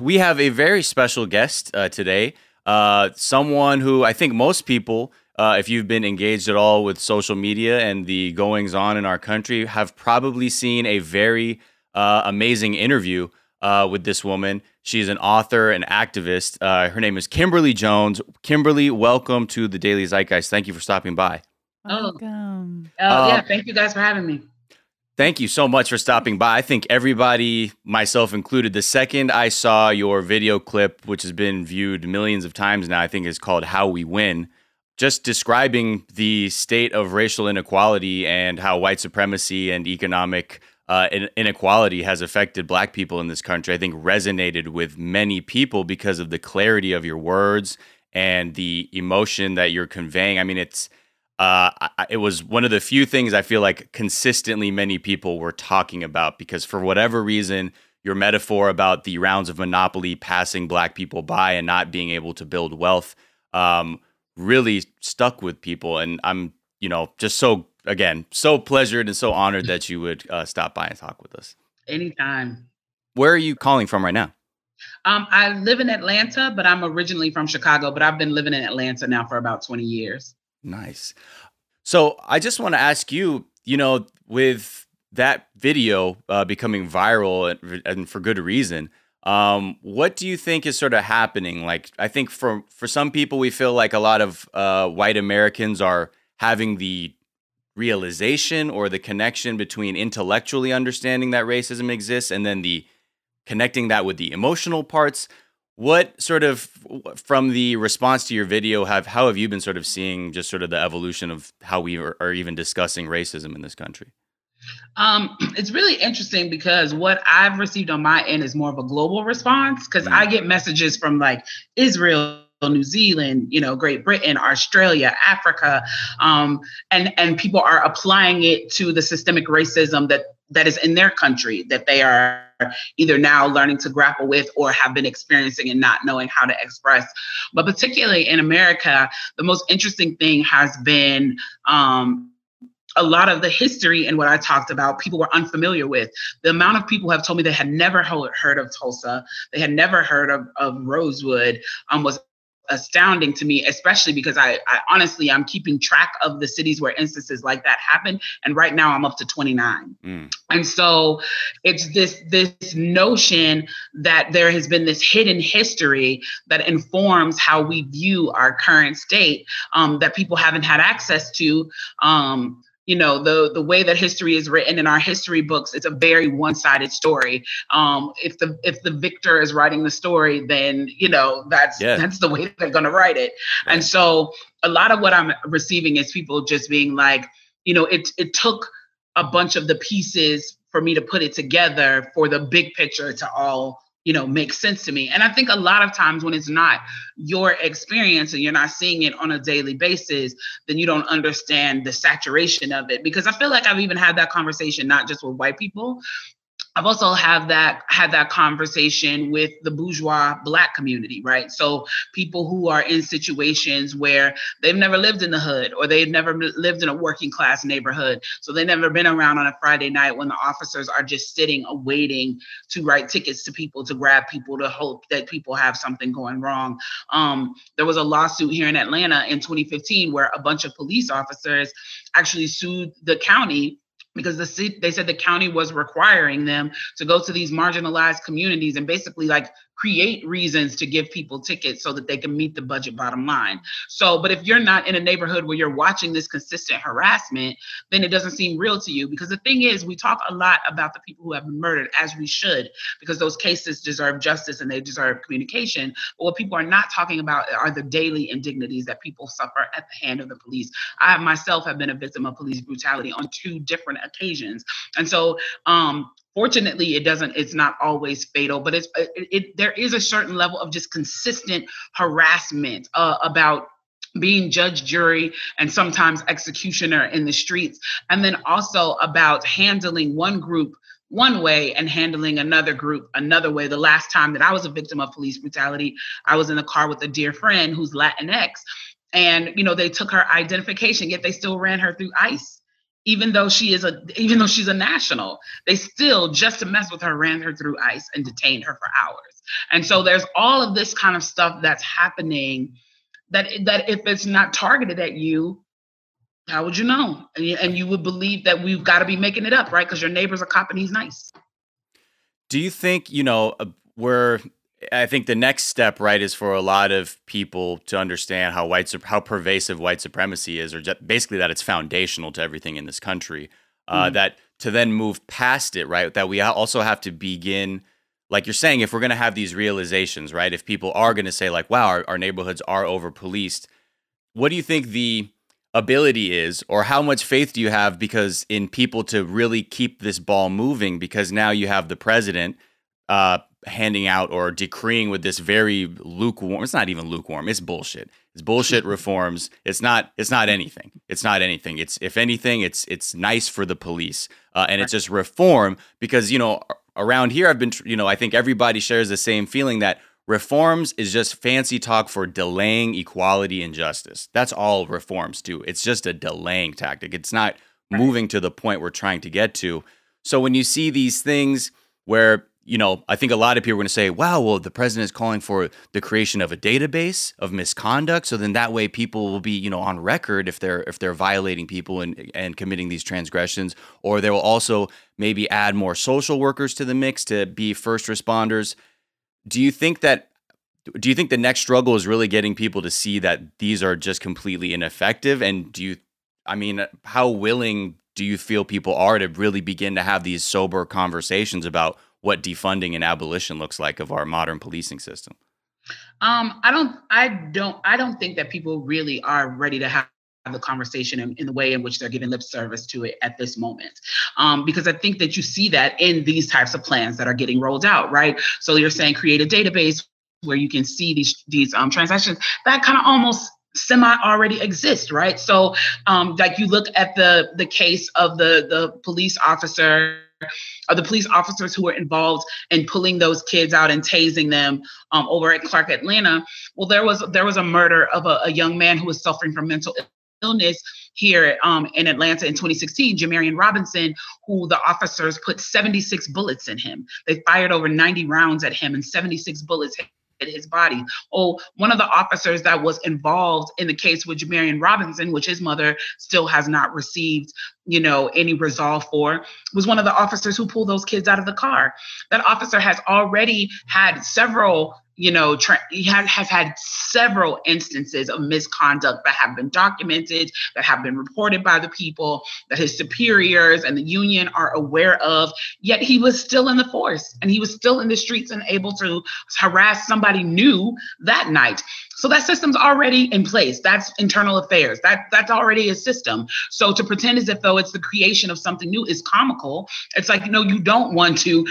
we have a very special guest uh, today. Uh, someone who I think most people, uh, if you've been engaged at all with social media and the goings on in our country, have probably seen a very uh, amazing interview uh, with this woman. She's an author and activist. Uh, her name is Kimberly Jones. Kimberly, welcome to the Daily Zeitgeist. Thank you for stopping by. Oh. Oh. Welcome. Uh, yeah, thank you guys for having me. Thank you so much for stopping by. I think everybody, myself included, the second I saw your video clip, which has been viewed millions of times now, I think is called How We Win, just describing the state of racial inequality and how white supremacy and economic uh, inequality has affected black people in this country, I think resonated with many people because of the clarity of your words and the emotion that you're conveying. I mean, it's uh, I- it was one of the few things I feel like consistently many people were talking about because for whatever reason, your metaphor about the rounds of monopoly passing black people by and not being able to build wealth um, really stuck with people. And I'm, you know, just so again so pleasured and so honored that you would uh, stop by and talk with us. Anytime. Where are you calling from right now? Um, I live in Atlanta, but I'm originally from Chicago, but I've been living in Atlanta now for about 20 years. Nice. So I just want to ask you, you know, with that video uh, becoming viral and, and for good reason, um, what do you think is sort of happening? Like, I think for for some people, we feel like a lot of uh, white Americans are having the realization or the connection between intellectually understanding that racism exists and then the connecting that with the emotional parts what sort of from the response to your video have how have you been sort of seeing just sort of the evolution of how we are, are even discussing racism in this country Um, [clears throat] it's really interesting because what I've received on my end is more of a global response because mm. I get messages from like Israel, New Zealand, you know, Great Britain, Australia, Africa, um, and and people are applying it to the systemic racism that that is in their country that they are either now learning to grapple with or have been experiencing and not knowing how to express. But particularly in America, the most interesting thing has been um, a lot of the history and what I talked about, people were unfamiliar with. The amount of people have told me they had never heard of Tulsa, they had never heard of, of Rosewood, um, was astounding to me, especially because I, I, honestly I'm keeping track of the cities where instances like that happen, and right now I'm up to 29. Mm. And so it's this this notion that there has been this hidden history that informs how we view our current state um, that people haven't had access to. Um, you know the the way that history is written in our history books it's a very one-sided story um if the if the victor is writing the story then you know that's yeah. that's the way they're going to write it right. and so a lot of what i'm receiving is people just being like you know it it took a bunch of the pieces for me to put it together for the big picture to all you know makes sense to me. And i think a lot of times when it's not your experience and you're not seeing it on a daily basis then you don't understand the saturation of it. Because i feel like i've even had that conversation not just with white people I've also have that had that conversation with the bourgeois black community, right? So people who are in situations where they've never lived in the hood or they've never lived in a working class neighborhood. So they've never been around on a Friday night when the officers are just sitting awaiting to write tickets to people to grab people to hope that people have something going wrong. Um, there was a lawsuit here in Atlanta in 2015 where a bunch of police officers actually sued the county because the they said the county was requiring them to go to these marginalized communities and basically like create reasons to give people tickets so that they can meet the budget bottom line. So, but if you're not in a neighborhood where you're watching this consistent harassment, then it doesn't seem real to you. Because the thing is, we talk a lot about the people who have been murdered, as we should, because those cases deserve justice and they deserve communication. But what people are not talking about are the daily indignities that people suffer at the hand of the police. I myself have been a victim of police brutality on two different occasions. And so, um, fortunately it doesn't it's not always fatal but it's it, it there is a certain level of just consistent harassment uh, about being judge jury and sometimes executioner in the streets and then also about handling one group one way and handling another group another way. The last time that i was a victim of police brutality i was in the car with a dear friend who's latinx and you know they took her identification yet they still ran her through ice even though she is a even though she's a national they still just to mess with her ran her through ice and detained her for hours. And so there's all of this kind of stuff that's happening that that if it's not targeted at you how would you know? And you, and you would believe that we've got to be making it up right? Because your neighbor's a cop and he's nice. Do you think you know uh, we're I think the next step, right, is for a lot of people to understand how white how pervasive white supremacy is, or basically that it's foundational to everything in this country. Uh, mm. That to then move past it, right? That we also have to begin, like you're saying, if we're going to have these realizations, right? If people are going to say, like, "Wow, our, our neighborhoods are over policed," what do you think the ability is, or how much faith do you have? Because in people to really keep this ball moving, because now you have the president. Uh, handing out or decreeing with this very lukewarm it's not even lukewarm it's bullshit. It's bullshit [laughs] reforms. It's not it's not anything. It's not anything. It's if anything it's it's nice for the police uh, and it's just reform because you know around here i've been you know i think everybody shares the same feeling that reforms is just fancy talk for delaying equality and justice. That's all reforms do. It's just a delaying tactic. It's not moving to the point we're trying to get to. So when you see these things where you know, I think a lot of people are going to say, wow, well, the president is calling for the creation of a database of misconduct. So then that way people will be, you know, on record if they're if they're violating people and, and committing these transgressions. Or they will also maybe add more social workers to the mix to be first responders. Do you think that do you think the next struggle is really getting people to see that these are just completely ineffective? And do you I mean, how willing do you feel people are to really begin to have these sober conversations about what defunding and abolition looks like of our modern policing system? Um, I don't, I don't, I don't think that people really are ready to have the conversation in, in, the way in which they're giving lip service to it at this moment. Um, because I think that you see that in these types of plans that are getting rolled out, right? So you're saying create a database where you can see these these um, transactions that kind of almost semi already exist right so um like you look at the the case of the the police officer or the police officers who were involved in pulling those kids out and tasing them um, over at Clark Atlanta. Well, there was there was a murder of a, a young man who was suffering from mental illness here um, in Atlanta in 2016, Jamarion Robinson, who the officers put 76 bullets in him. They fired over 90 rounds at him, and 76 bullets hit his body. Oh, one of the officers that was involved in the case with Jamarion Robinson, which his mother still has not received, you know, any resolve for, was one of the officers who pulled those kids out of the car. That officer has already had several you know, tra- he has, has had several instances of misconduct that have been documented, that have been reported by the people, that his superiors and the union are aware of. Yet he was still in the force and he was still in the streets and able to harass somebody new that night. So that system's already in place. That's internal affairs. That that's already a system. So to pretend as if though it's the creation of something new is comical. It's like, no, you don't want to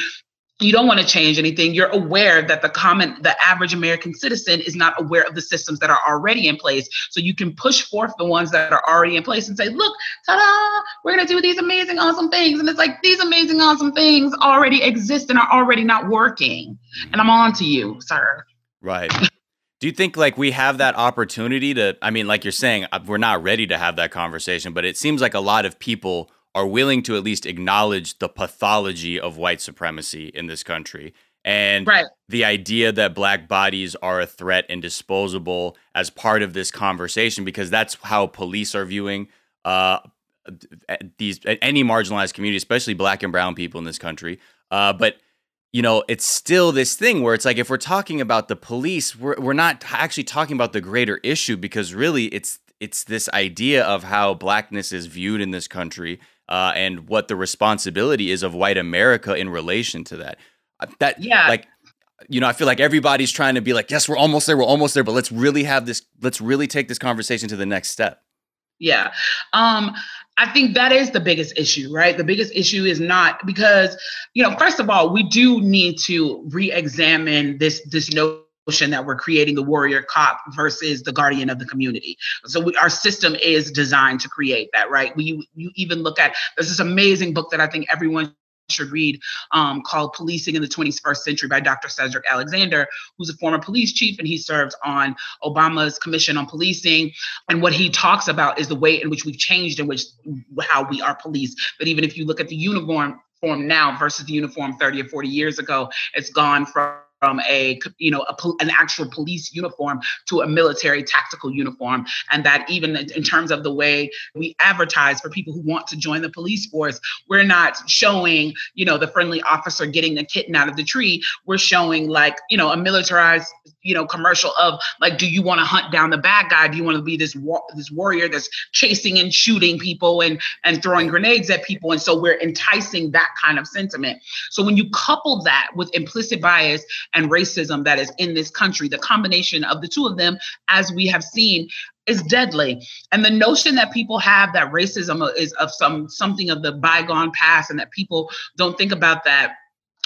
you don't want to change anything you're aware that the common the average american citizen is not aware of the systems that are already in place so you can push forth the ones that are already in place and say look ta-da we're going to do these amazing awesome things and it's like these amazing awesome things already exist and are already not working and i'm on to you sir right do you think like we have that opportunity to i mean like you're saying uh, we're not ready to have that conversation but it seems like a lot of people are willing to at least acknowledge the pathology of white supremacy in this country and right. the idea that black bodies are a threat and disposable as part of this conversation because that's how police are viewing uh, these any marginalized community especially black and brown people in this country uh, but you know it's still this thing where it's like if we're talking about the police we're, we're not actually talking about the greater issue because really it's it's this idea of how blackness is viewed in this country uh, and what the responsibility is of white America in relation to that. Uh, that yeah, like you know, I feel like everybody's trying to be like, yes, we're almost there, we're almost there, but let's really have this, let's really take this conversation to the next step. Yeah. Um, I think that is the biggest issue, right? The biggest issue is not because, you know, first of all, we do need to re-examine this this notion that we're creating the warrior cop versus the guardian of the community. So we, our system is designed to create that, right? We you even look at there's this amazing book that I think everyone should read um, called Policing in the 21st Century by Dr. Cedric Alexander, who's a former police chief and he served on Obama's Commission on Policing. And what he talks about is the way in which we've changed in which how we are policed. But even if you look at the uniform form now versus the uniform 30 or 40 years ago, it's gone from from a you know a, an actual police uniform to a military tactical uniform. And that even in terms of the way we advertise for people who want to join the police force we're not showing you know the friendly officer getting the kitten out of the tree. We're showing like you know a militarized you know commercial of like do you want to hunt down the bad guy? Do you want to be this war- this warrior that's chasing and shooting people and and throwing grenades at people? And so we're enticing that kind of sentiment. So when you couple that with implicit bias and racism that is in this country. The combination of the two of them, as we have seen, is deadly. And the notion that people have that racism is of some something of the bygone past and that people don't think about that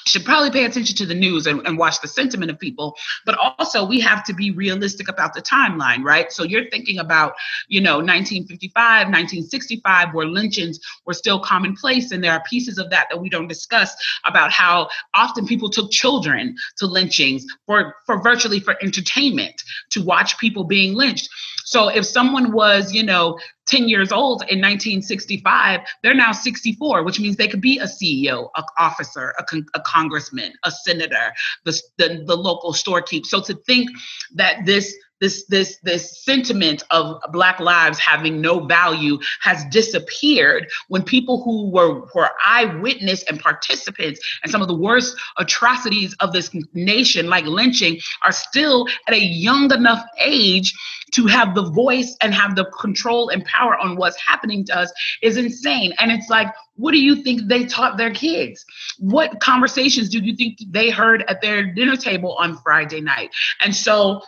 should probably pay attention to the news and, and, watch the sentiment of people. But also we have to be realistic about the timeline right? So you're thinking about you know 1955 1965 where lynchings were still commonplace and there are pieces of that that we don't discuss about how often people took children to lynchings for for virtually for entertainment to watch people being lynched. So if someone was, you know, 10 years old in 1965, they're now 64, which means they could be a CEO, a officer, a, con- a congressman, a senator, the, the, the local storekeeper. So to think that this this this this sentiment of black lives having no value has disappeared when people who were were eyewitness and participants and some of the worst atrocities of this nation like lynching are still at a young enough age to have the voice and have the control and power on what's happening to us is insane. And it's like what do you think they taught their kids? What conversations do you think they heard at their dinner table on friday night? And so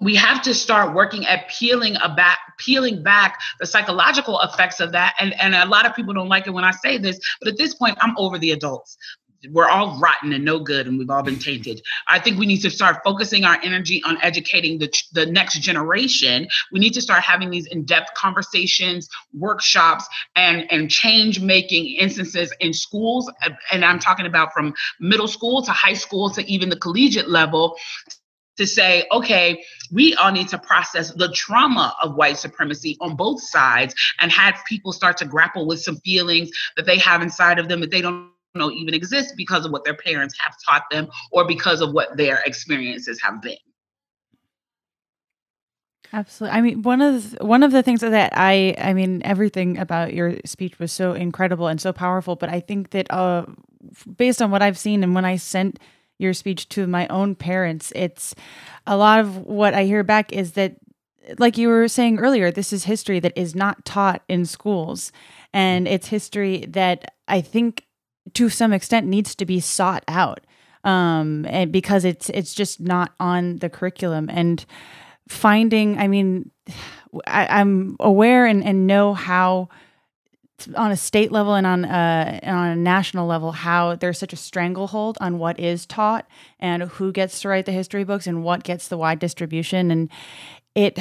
we have to start working at peeling back peeling back the psychological effects of that. And and a lot of people don't like it when i say this but at this point i'm over the adults. We're all rotten and no good and we've all been tainted. I think we need to start focusing our energy on educating the, the next generation. We need to start having these in-depth conversations workshops and and change making instances in schools. And i'm talking about from middle school to high school to even the collegiate level to say, okay, we all need to process the trauma of white supremacy on both sides and have people start to grapple with some feelings that they have inside of them that they don't know even exist because of what their parents have taught them or because of what their experiences have been. Absolutely. I mean, one of the, one of the things that I, I mean, everything about your speech was so incredible and so powerful. But I think that, uh, based on what I've seen and when I sent your speech to my own parents, it's a lot of what I hear back is that, like you were saying earlier, this is history that is not taught in schools. And it's history that I think to some extent needs to be sought out um, and because it's it's just not on the curriculum and finding i mean [sighs] I, am aware and, and know how on a state level and on uh, on a national level how there's such a stranglehold on what is taught and who gets to write the history books and what gets the wide distribution. And it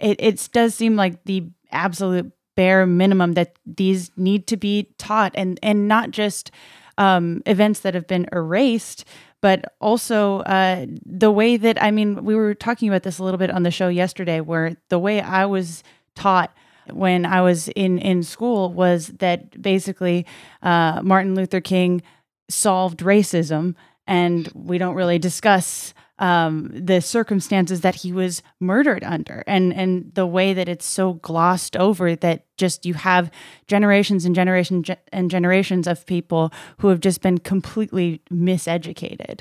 it it does seem like the absolute bare minimum that these need to be taught and and not just um, events that have been erased but also uh, the way that I mean we were talking about this a little bit on the show yesterday where the way I was taught when I was in in school was that basically uh, Martin Luther King solved racism, and we don't really discuss um, the circumstances that he was murdered under, and and the way that it's so glossed over that just you have generations and generations and generations of people who have just been completely miseducated.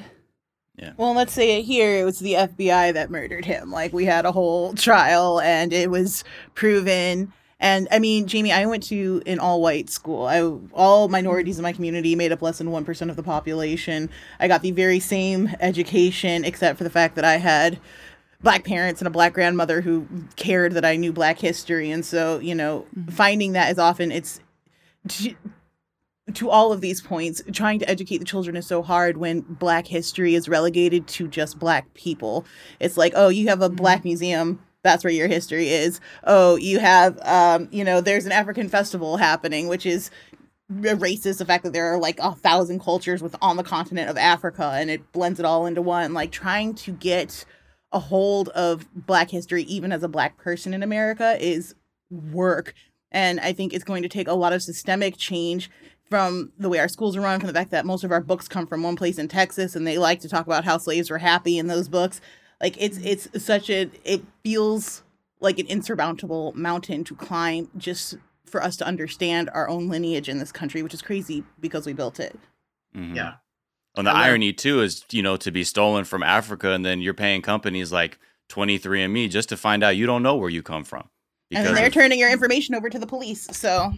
Yeah. Well, let's say it here, it was the FBI that murdered him. Like we had a whole trial and it was proven. And I mean, Jamie, I went to an all white school. I, all minorities in my community made up less than 1% of the population. I got the very same education, except for the fact that I had black parents and a black grandmother who cared that I knew black history. And so, you know, mm-hmm. finding that is often it's to all of these points, trying to educate the children is so hard when black history is relegated to just black people. It's like, oh, you have a black mm-hmm. museum. That's where your history is. Oh, you have, um, you know, there's an African festival happening, which is racist. The fact that there are like a thousand cultures with on the continent of Africa, and it blends it all into one. Like trying to get a hold of Black history, even as a Black person in America, is work. And I think it's going to take a lot of systemic change from the way our schools are run, from the fact that most of our books come from one place in Texas, and they like to talk about how slaves were happy in those books. Like it's it's such a it feels like an insurmountable mountain to climb just for us to understand our own lineage in this country, which is crazy because we built it. Mm-hmm. Yeah. And the irony too is, you know, to be stolen from Africa and then you're paying companies like 23andMe just to find out you don't know where you come from. And then they're of, turning your information over to the police. So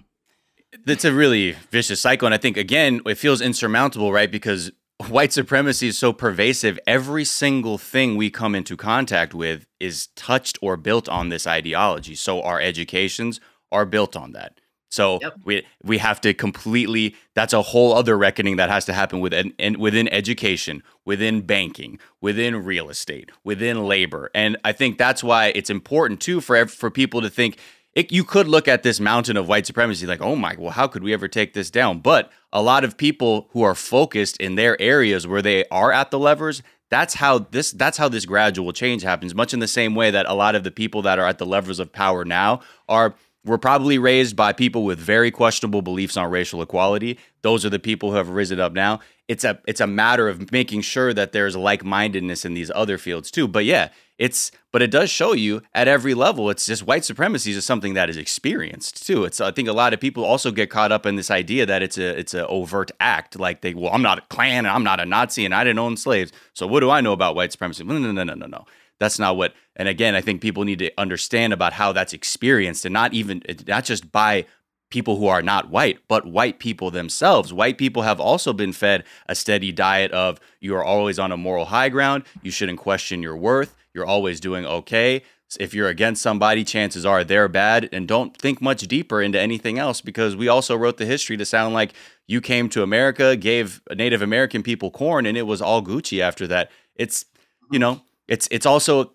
that's a really vicious cycle. And I think, again, it feels insurmountable, right? Because white supremacy is so pervasive. Every single thing we come into contact with is touched or built on this ideology. So our educations are built on that. So yep. we we have to completely. That's a whole other reckoning that has to happen within within education, within banking, within real estate, within labor, and I think that's why it's important too for for people to think it, you could look at this mountain of white supremacy like, oh my, well, how could we ever take this down? But a lot of people who are focused in their areas where they are at the levers, that's how this that's how this gradual change happens. Much in the same way that a lot of the people that are at the levers of power now are were probably raised by people with very questionable beliefs on racial equality. Those are the people who have risen up now. It's a it's a matter of making sure that there's like-mindedness in these other fields too. But yeah, it's but it does show you at every level it's just white supremacy is something that is experienced too. It's i think a lot of people also get caught up in this idea that it's a it's an overt act. Like they well i'm not a klan and i'm not a nazi and i didn't own slaves so what do i know about white supremacy? No no no no no no. That's not what and again i think people need to understand about how that's experienced and not even not just by people who are not white, but white people themselves. White people have also been fed a steady diet of you are always on a moral high ground. You shouldn't question your worth you're always doing okay. If you're against somebody, chances are they're bad. And don't think much deeper into anything else because we also wrote the history to sound like you came to America, gave Native American people corn, and it was all Gucci after that. It's, you know, it's it's also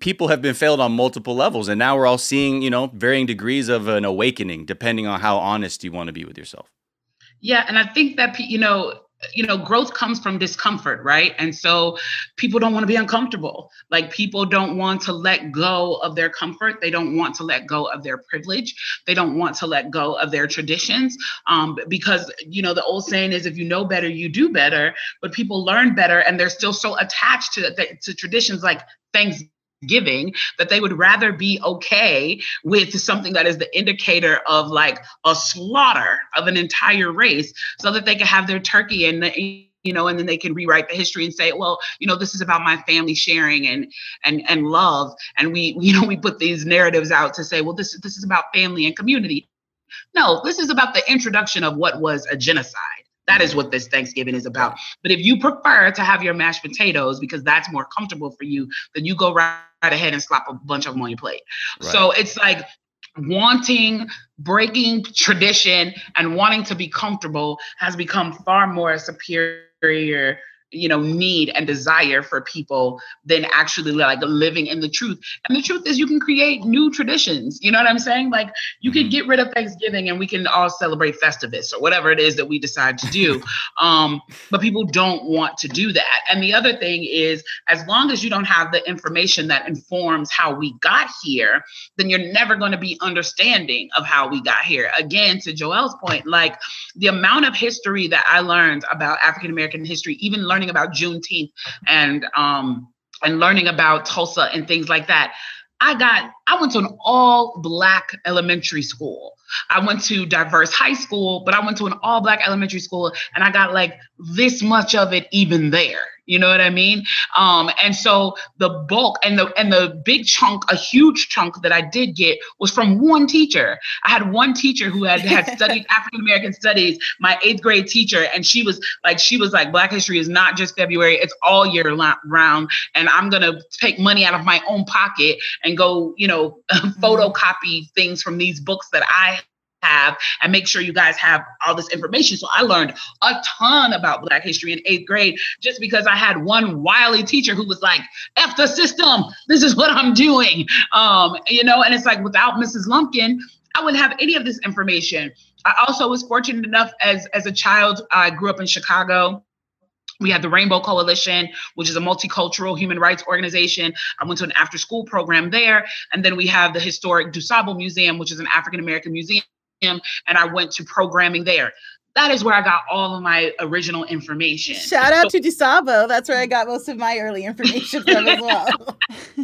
people have been failed on multiple levels and now we're all seeing you know varying degrees of an awakening depending on how honest you want to be with yourself yeah and i think that you know you know growth comes from discomfort right? And so people don't want to be uncomfortable. Like people don't want to let go of their comfort. They don't want to let go of their privilege. They don't want to let go of their traditions. Um, because you know the old saying is if you know better you do better. But people learn better and they're still so attached to, to traditions like thanks giving that they would rather be okay with something that is the indicator of like a slaughter of an entire race so that they can have their turkey and you know and then they can rewrite the history and say well you know this is about my family sharing and and and love and we [laughs] you know we put these narratives out to say well this this is about family and community no this is about the introduction of what was a genocide that is what this Thanksgiving is about. But if you prefer to have your mashed potatoes because that's more comfortable for you, then you go right ahead and slap a bunch of them on your plate. Right. So it's like wanting breaking tradition and wanting to be comfortable has become far more superior you know need and desire for people than actually like living in the truth. And the truth is you can create new traditions you know what i'm saying? Like you can mm-hmm. get rid of thanksgiving and we can all celebrate festivus or whatever it is that we decide to do. [laughs] Um, but people don't want to do that. And the other thing is as long as you don't have the information that informs how we got here then you're never going to be understanding of how we got here. Again to Joelle's point like the amount of history that i learned about african american history even learning learning about Juneteenth and um, and learning about Tulsa and things like that. I got I went to an all black elementary school. I went to diverse high school, but I went to an all black elementary school and I got like this much of it even there. You know what I mean? Um, and so the bulk and the and the big chunk, a huge chunk that I did get was from one teacher. I had one teacher who had had [laughs] studied African American studies, my eighth grade teacher, and she was like, she was like, Black History is not just February; it's all year round. And I'm gonna take money out of my own pocket and go, you know, [laughs] photocopy things from these books that I have and make sure you guys have all this information. So I learned a ton about Black history in eighth grade just because I had one wily teacher who was like, F the system, this is what I'm doing. Um, you know, and it's like without Mrs. Lumpkin, I wouldn't have any of this information. I also was fortunate enough as as a child, I grew up in Chicago. We had the Rainbow Coalition, which is a multicultural human rights organization. I went to an after school program there. And then we have the historic DuSable Museum, which is an African American museum and I went to programming there. That is where I got all of my original information. Shout out so- to DuSable. That's where I got most of my early information from as well. [laughs]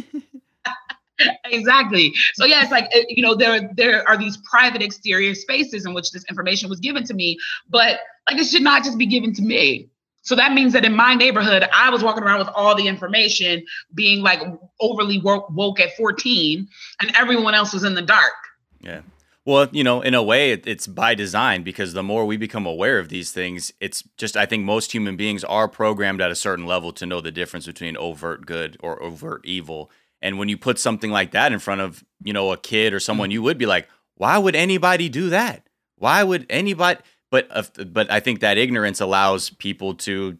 [laughs] exactly. So yeah, it's like you know there there are these private exterior spaces in which this information was given to me, but like it should not just be given to me. So that means that in my neighborhood, I was walking around with all the information, being like overly woke, woke at 14, and everyone else was in the dark. Yeah. Well, you know, in a way, it, it's by design because the more we become aware of these things, it's just, I think most human beings are programmed at a certain level to know the difference between overt good or overt evil. And when you put something like that in front of, you know, a kid or someone, mm. you would be like, why would anybody do that? Why would anybody? But, uh, but I think that ignorance allows people to,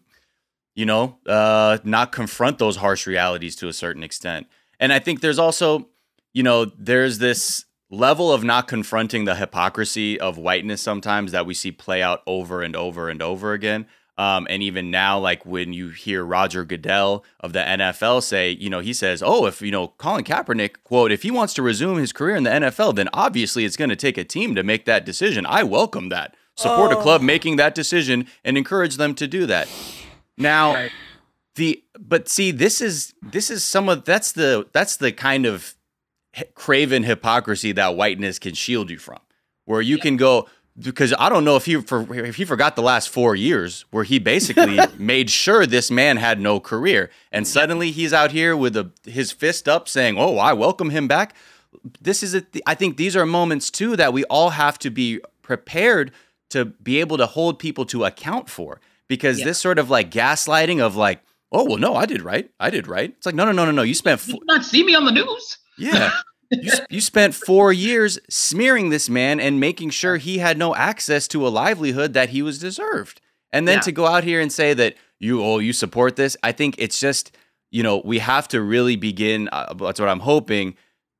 you know, uh, not confront those harsh realities to a certain extent. And I think there's also, you know, there's this level of not confronting the hypocrisy of whiteness sometimes that we see play out over and over and over again. Um, and even now, like when you hear Roger Goodell of the NFL say, you know, he says, oh, if, you know, Colin Kaepernick, quote, if he wants to resume his career in the NFL, then obviously it's going to take a team to make that decision. I welcome that. Support oh. a club making that decision and encourage them to do that. Now, right. the, but see, this is, this is some of, that's the, that's the kind of craven hypocrisy that whiteness can shield you from, where you yeah. can go because I don't know if he for, if he forgot the last four years where he basically [laughs] made sure this man had no career, and suddenly he's out here with a, his fist up saying, "Oh, I welcome him back." This is a th- I think these are moments too that we all have to be prepared to be able to hold people to account for because yeah. this sort of like gaslighting of like oh well, no, I did right. I did right. It's like no, no, no, no, no. You spent you not see me on the news. [laughs] Yeah. you, you spent four years smearing this man and making sure he had no access to a livelihood that he was deserved. And then Yeah. to go out here and say that you oh you support this, I think it's just you know we have to really begin. Uh, that's what I'm hoping.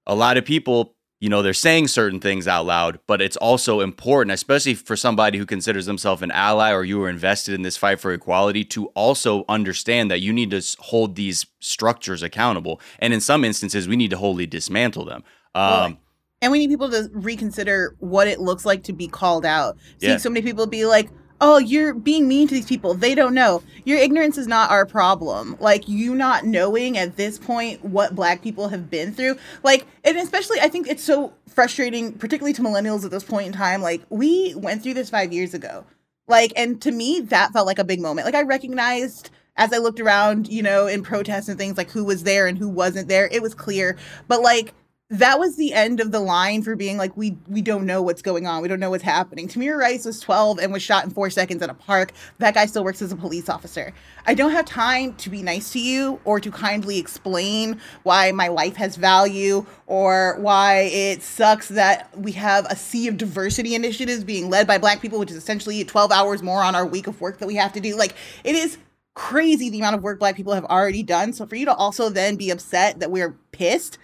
A lot of people, you know, they're saying certain things out loud, but it's also important, especially for somebody who considers themselves an ally or you are invested in this fight for equality, to also understand that you need to hold these structures accountable. And in some instances, we need to wholly dismantle them. Um, And we need people to reconsider what it looks like to be called out. Seeing Yeah. so many people be like, oh, you're being mean to these people. They don't know. Your ignorance is not our problem. Like, you not knowing at this point what black people have been through. Like, and especially, I think it's so frustrating, particularly to millennials at this point in time. Like, we went through this five years ago. Like, and to me, that felt like a big moment. Like, I recognized as I looked around, you know, in protests and things, like who was there and who wasn't there. It was clear. But, like, that was the end of the line for being like we we don't know what's going on. We don't know what's happening. Tamir rice was 12 and was shot in four seconds at a park. That guy still works as a police officer. I don't have time to be nice to you or to kindly explain why my life has value or why it sucks that we have a sea of diversity initiatives being led by black people which is essentially 12 hours more on our week of work that we have to do. Like it is crazy the amount of work black people have already done. So for you to also then be upset that we're pissed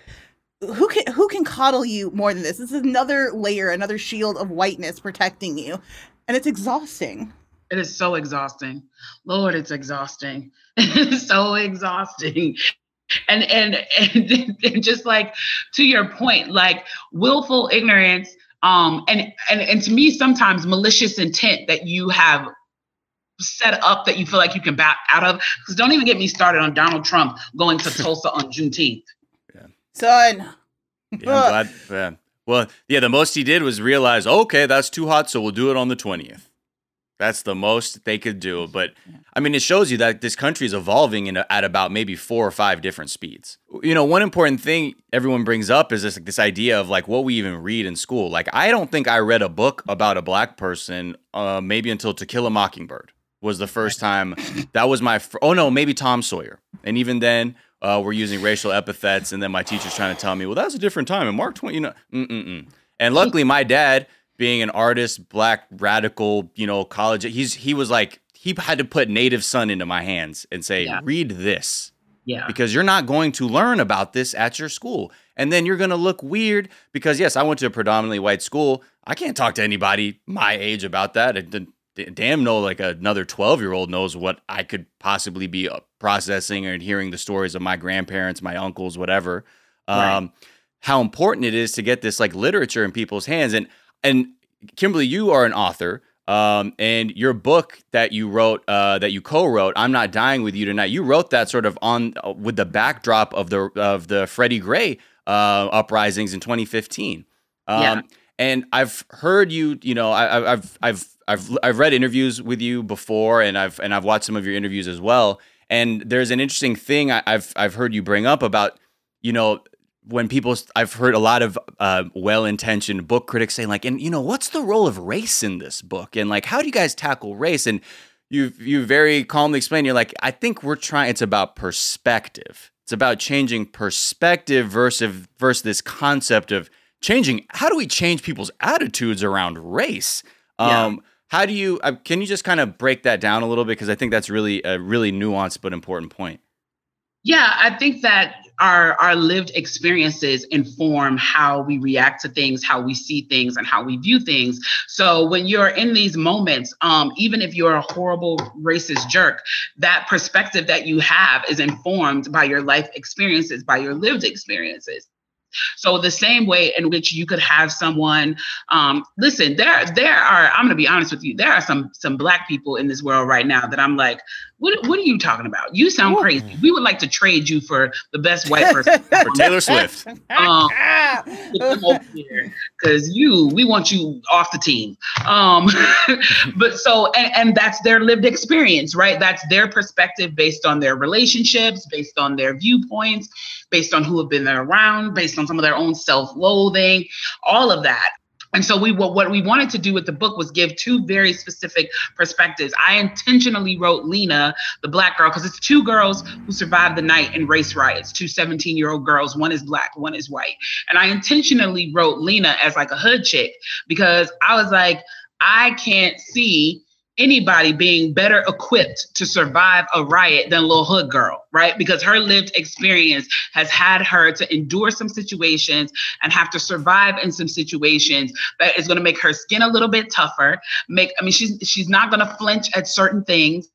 who can who can coddle you more than this? This is another layer, another shield of whiteness protecting you, and it's exhausting. It is so exhausting. Lord, it's exhausting. [laughs] It's so exhausting. And, and and [laughs] and just like to your point, like willful ignorance, um, and and and to me, sometimes malicious intent that you have set up that you feel like you can back out of. Because don't even get me started on Donald Trump going to [laughs] Tulsa on Juneteenth. Son, yeah, glad. Well, yeah, the most he did was realize, okay, that's too hot, so we'll do it on the 20th. That's the most they could do. But I mean, it shows you that this country is evolving in a, at about maybe four or five different speeds. You know, one important thing everyone brings up is this like, this idea of like what we even read in school. Like, I don't think I read a book about a black person uh, maybe until To Kill a Mockingbird was the first time. That was my. Fr- oh no, maybe Tom Sawyer. And even then, uh, we're using racial epithets, and then my teacher's trying to tell me, well, that's a different time. And Mark Twain, you know, mm-mm-mm. And luckily, my dad, being an artist, black radical, you know, college, he's he was like he had to put Native Son into my hands and say, Yeah. read this Yeah. because you're not going to learn about this at your school. And then you're going to look weird because, yes, I went to a predominantly white school. I can't talk to anybody my age about that. It, d- d- damn, no, like another 12 year old knows what I could possibly be processing and hearing the stories of my grandparents, my uncles, whatever. Right. Um, how important it is to get this like literature in people's hands. And, and Kimberly, you are an author. Um, and your book that you wrote, uh, that you co-wrote, "I'm Not Dying with You Tonight," you wrote that sort of on uh, with the backdrop of the of the Freddie Gray uh, uprisings in 2015. Um, Yeah. And I've heard you, you know, I, I- I've I've I've I've read interviews with you before, and I've and I've watched some of your interviews as well. And there's an interesting thing I, I've I've heard you bring up about, you know, when people I've heard a lot of uh, well-intentioned book critics saying like, and you know, what's the role of race in this book, and like, how do you guys tackle race? And you you very calmly explain. You're like, I think we're trying. It's about perspective. It's about changing perspective versus versus this concept of changing. How do we change people's attitudes around race? Yeah. How do you? Uh, can you just kind of break that down a little bit because I think that's really a really nuanced but important point. Yeah, I think that our our lived experiences inform how we react to things, how we see things, and how we view things. So when you're in these moments, um, even if you're a horrible racist jerk, that perspective that you have is informed by your life experiences, by your lived experiences. So the same way in which you could have someone, um, listen, there there are. I'm going to be honest with you. There are some some black people in this world right now that I'm like, what what are you talking about? You sound crazy. We would like to trade you for the best white [laughs] person. For Taylor Swift, [laughs] [laughs] Um, Get them over here because you we want you off the team um but so and, and that's their lived experience right that's their perspective based on their relationships based on their viewpoints based on who have been there around based on some of their own self-loathing all of that and so we what, we wanted to do with the book was give two very specific perspectives. I intentionally wrote Lena, the black girl, because it's two girls who survived the night in race riots, two 17-year-old girls, one is black, one is white. And I intentionally wrote Lena as like a hood chick because I was like, I can't see anybody being better equipped to survive a riot than little hood girl right because her lived experience has had her to endure some situations and have to survive in some situations that is going to make her skin a little bit tougher make i mean she's she's not going to flinch at certain things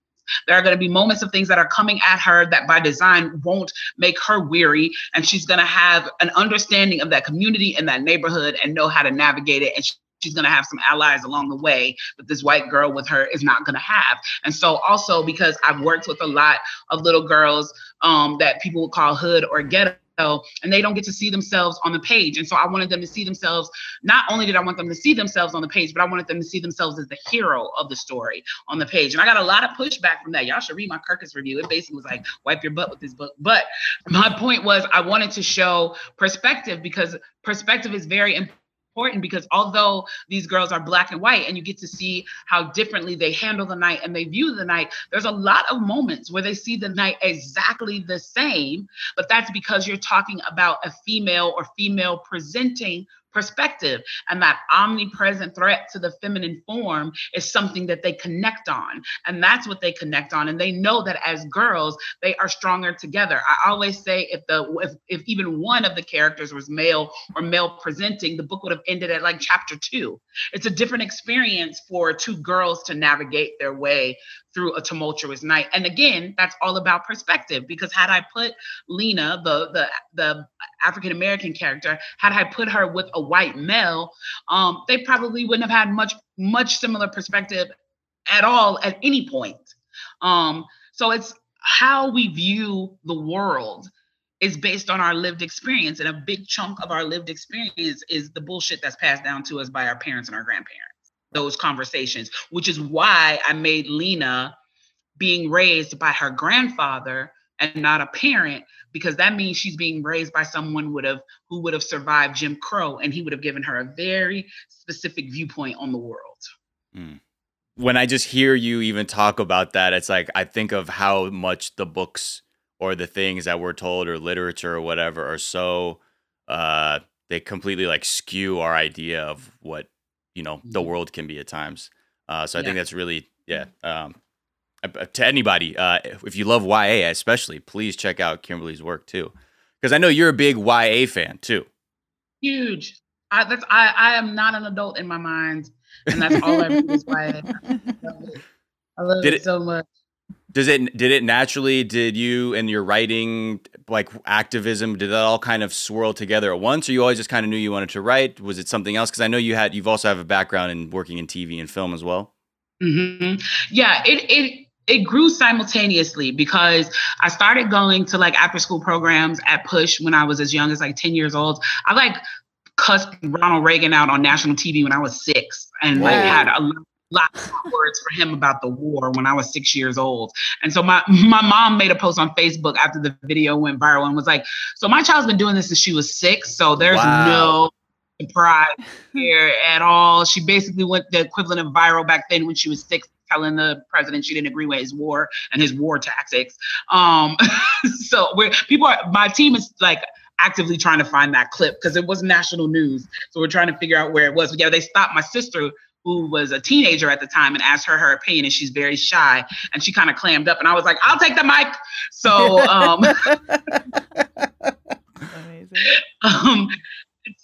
there are going to be moments of things that are coming at her that by design won't make her weary. And she's going to have an understanding of that community and that neighborhood and know how to navigate it. And she's going to have some allies along the way that this white girl with her is not going to have. And so also because I've worked with a lot of little girls um, that people would call hood or ghetto and they don't get to see themselves on the page. And so I wanted them to see themselves. Not only did I want them to see themselves on the page, but I wanted them to see themselves as the hero of the story on the page. And I got a lot of pushback from that. Y'all should read my Kirkus review. It basically was like, wipe your butt with this book. But my point was, I wanted to show perspective because perspective is very important important because although these girls are black and white and you get to see how differently they handle the night and they view the night, there's a lot of moments where they see the night exactly the same. But that's because you're talking about a female or female presenting perspective. And that omnipresent threat to the feminine form is something that they connect on. And that's what they connect on. And they know that as girls, they are stronger together. I always say if the if, if even one of the characters was male or male presenting, the book would have ended at like chapter two. It's a different experience for two girls to navigate their way through a tumultuous night. And again, that's all about perspective because had I put Lena, the the the African American character, had I put her with a white male, um, they probably wouldn't have had much much similar perspective at all at any point. Um, so it's how we view the world is based on our lived experience, and a big chunk of our lived experience is the bullshit that's passed down to us by our parents and our grandparents those conversations, which is why I made Lena being raised by her grandfather and not a parent because that means she's being raised by someone would have who would have survived Jim Crow and he would have given her a very specific viewpoint on the world. Mm. When I just hear you even talk about that, it's like I think of how much the books or the things that we're told or literature or whatever are so uh they completely like skew our idea of what you know the mm-hmm. world can be at times. Uh, so I yeah. think that's really yeah. Um, to anybody, uh, if you love YA especially, please check out Kimberly's work too, because I know you're a big YA fan too. Huge. I, that's I. I am not an adult in my mind, and that's all I read is YA. I love it, it so much does it did it naturally did you and your writing like activism did that all kind of swirl together at once or you always just kind of knew you wanted to write was it something else because i know you had you've also have a background in working in tv and film as well mm-hmm. yeah it it it grew simultaneously because I started going to like after school programs at Push when I was as young as like 10 years old. I like cussed Ronald Reagan out on national TV when I was six and like had a lot of words for him about the war when I was six years old. And so my my mom made a post on Facebook after the video went viral and was like, "So my child's been doing this since she was six, so there's wow. no surprise here at all." She basically went the equivalent of viral back then when she was six telling the president she didn't agree with his war and his war tactics. Um, [laughs] so we're people are my team is like actively trying to find that clip because it was national news. So we're trying to figure out where it was. But yeah, they stopped my sister who was a teenager at the time and asked her her opinion and she's very shy and she kind of clammed up and I was like, I'll take the mic. So um, Amazing. [laughs] um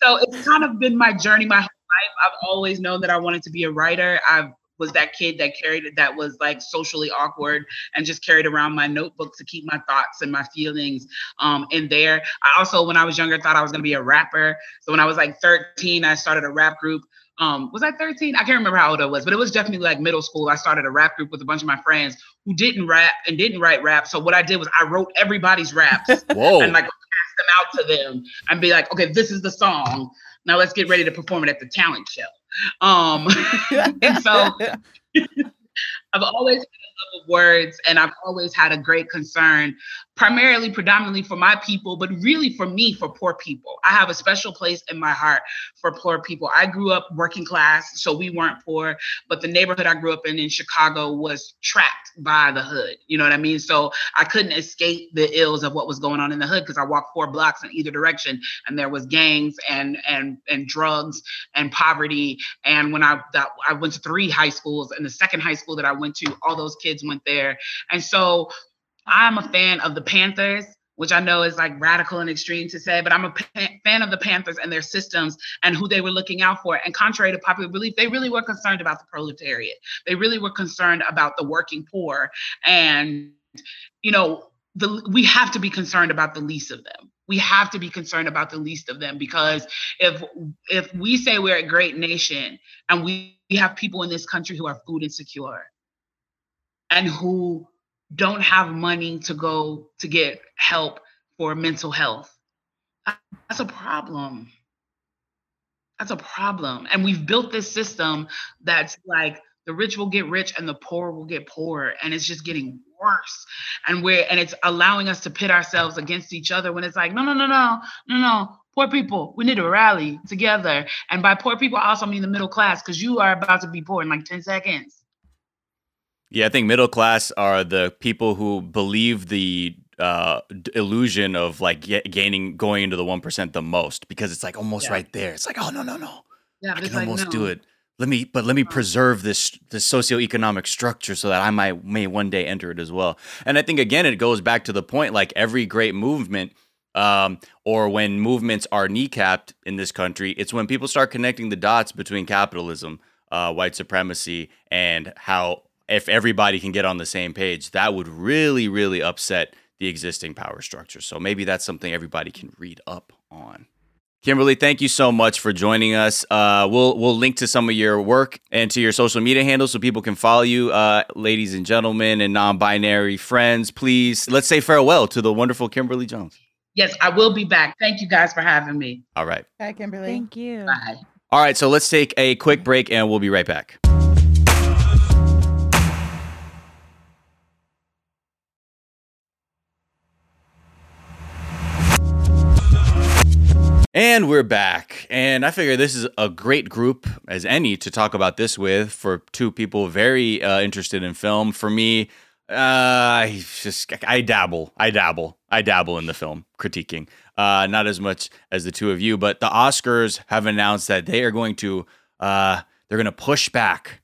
so it's kind of been my journey my whole life. I've always known that I wanted to be a writer. I was that kid that carried that was like socially awkward and just carried around my notebook to keep my thoughts and my feelings um, in there. I also, when I was younger, thought I was gonna be a rapper. So when I was like 13, I started a rap group um, was I 13? I can't remember how old I was, but it was definitely like middle school. I started a rap group with a bunch of my friends who didn't rap and didn't write rap. So what I did was I wrote everybody's raps [laughs] and like pass them out to them and be like, okay, this is the song. Now let's get ready to perform it at the talent show. Um, [laughs] and so [laughs] I've always love of words and I've always had a great concern, primarily, predominantly for my people, but really for me, for poor people. I have a special place in my heart for poor people. I grew up working class, so we weren't poor, but the neighborhood I grew up in in Chicago was trapped by the hood. You know what I mean? So I couldn't escape the ills of what was going on in the hood because I walked four blocks in either direction and there was gangs and and and drugs and poverty. And when I that, I went to three high schools and the second high school that I went to, all those kids went there. And so I'm a fan of the Panthers which I know is like radical and extreme to say, but I'm a fan of the Panthers and their systems and who they were looking out for. And contrary to popular belief, they really were concerned about the proletariat. They really were concerned about the working poor. And, you know, the, we have to be concerned about the least of them. We have to be concerned about the least of them because if if we say we're a great nation and we have people in this country who are food insecure and who don't have money to go to get help for mental health. That's a problem. That's a problem. And we've built this system that's like the rich will get rich and the poor will get poor. And it's just getting worse. And we're and it's allowing us to pit ourselves against each other when it's like, no, no, no, no, no, no. Poor people, we need to rally together. And by poor people, I also mean the middle class, because you are about to be poor in like 10 seconds. Yeah, I think middle class are the people who believe the uh, illusion of like gaining going into the one percent the most because it's like almost yeah. right there. It's like, oh no, no, no, yeah, I can like, almost no. do it. Let me, but let me preserve this this socioeconomic structure so that I might may one day enter it as well. And I think again, it goes back to the point like every great movement. Um, or when movements are kneecapped in this country, it's when people start connecting the dots between capitalism, uh, white supremacy, and how if everybody can get on the same page, that would really, really upset the existing power structure. So maybe that's something everybody can read up on. Kimberly, thank you so much for joining us. Uh, we'll we'll link to some of your work and to your social media handles so people can follow you, uh, ladies and gentlemen, and non-binary friends. Please, let's say farewell to the wonderful Kimberly Jones. Yes, I will be back. Thank you guys for having me. All right. Bye, Kimberly. Thank you. Bye. All right, so let's take a quick break and we'll be right back. And we're back. And I figure this is a great group as any to talk about this with for two people very uh, interested in film. For me, uh, I just I dabble, I dabble, I dabble in the film critiquing. Uh, not as much as the two of you, but the Oscars have announced that they are going to uh, they're going to push back,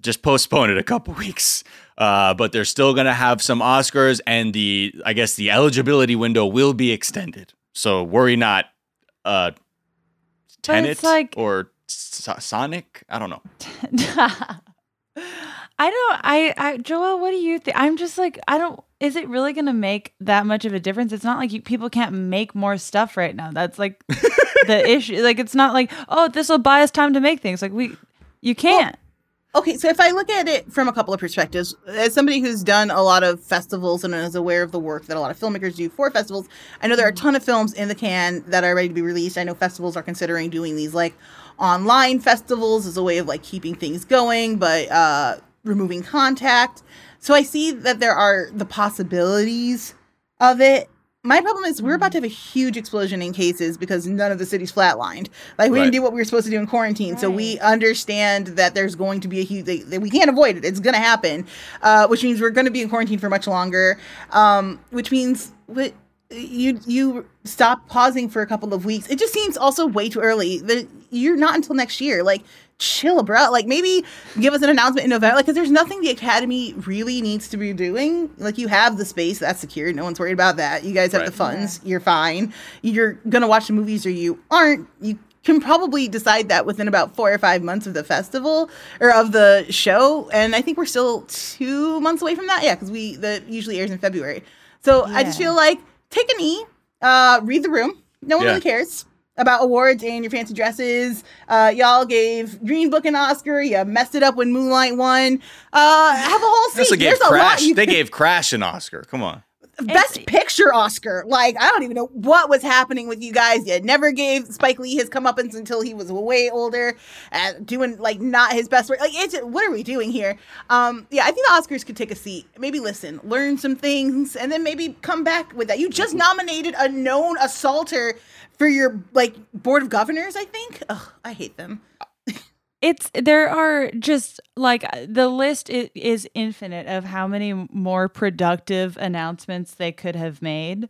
just postpone it a couple [laughs] weeks. Uh, but they're still going to have some Oscars, and the I guess the eligibility window will be extended. So worry not uh Tenet like, or Sonic. I don't know. [laughs] I don't. I, I, Joelle, what do you think? I'm just like, I don't. Is it really going to make that much of a difference? It's not like you, people can't make more stuff right now. That's like [laughs] the issue. Like, it's not like, oh, this will buy us time to make things. Like, we, you can't. Okay, so if I look at it from a couple of perspectives, as somebody who's done a lot of festivals and is aware of the work that a lot of filmmakers do for festivals, I know there are a mm-hmm. ton of films in the can that are ready to be released. I know festivals are considering doing these like online festivals as a way of like keeping things going, but uh, removing contact. So I see that there are the possibilities of it my problem is we're about to have a huge explosion in cases because none of the cities flatlined. Like we right. didn't do what we were supposed to do in quarantine, right. so we understand that there's going to be a huge. That we can't avoid it. It's going to happen, uh, which means we're going to be in quarantine for much longer. Um, which means what you you stop pausing for a couple of weeks. It just seems also way too early. The, you're not until next year. Like chill, bro. Like maybe give us an announcement in November. Like, because there's nothing the Academy really needs to be doing. Like, you have the space that's secure. No one's worried about that. You guys have right. the funds. Yeah. You're fine. You're gonna watch the movies or you aren't. You can probably decide that within about four or five months of the festival or of the show. And I think we're still two months away from that. Yeah, because we the usually airs in February. So yeah. I just feel like take a knee, uh, read the room. No one yeah. really cares about awards and your fancy dresses. Uh, y'all gave Green Book an Oscar. You messed it up when Moonlight won. Uh, have a whole seat. Gave There's Crash. a lot. they gave Crash an Oscar. Come on. Best Picture Oscar. Like, I don't even know what was happening with you guys. You never gave Spike Lee his comeuppance until he was way older, and doing like not his best work. Like, it's what are we doing here? Um, yeah, I think the Oscars could take a seat, maybe listen, learn some things, and then maybe come back with that. You just nominated a known assaulter for your like board of governors. I think. Ugh, I hate them. it's there are just like the list is, is infinite of how many more productive announcements they could have made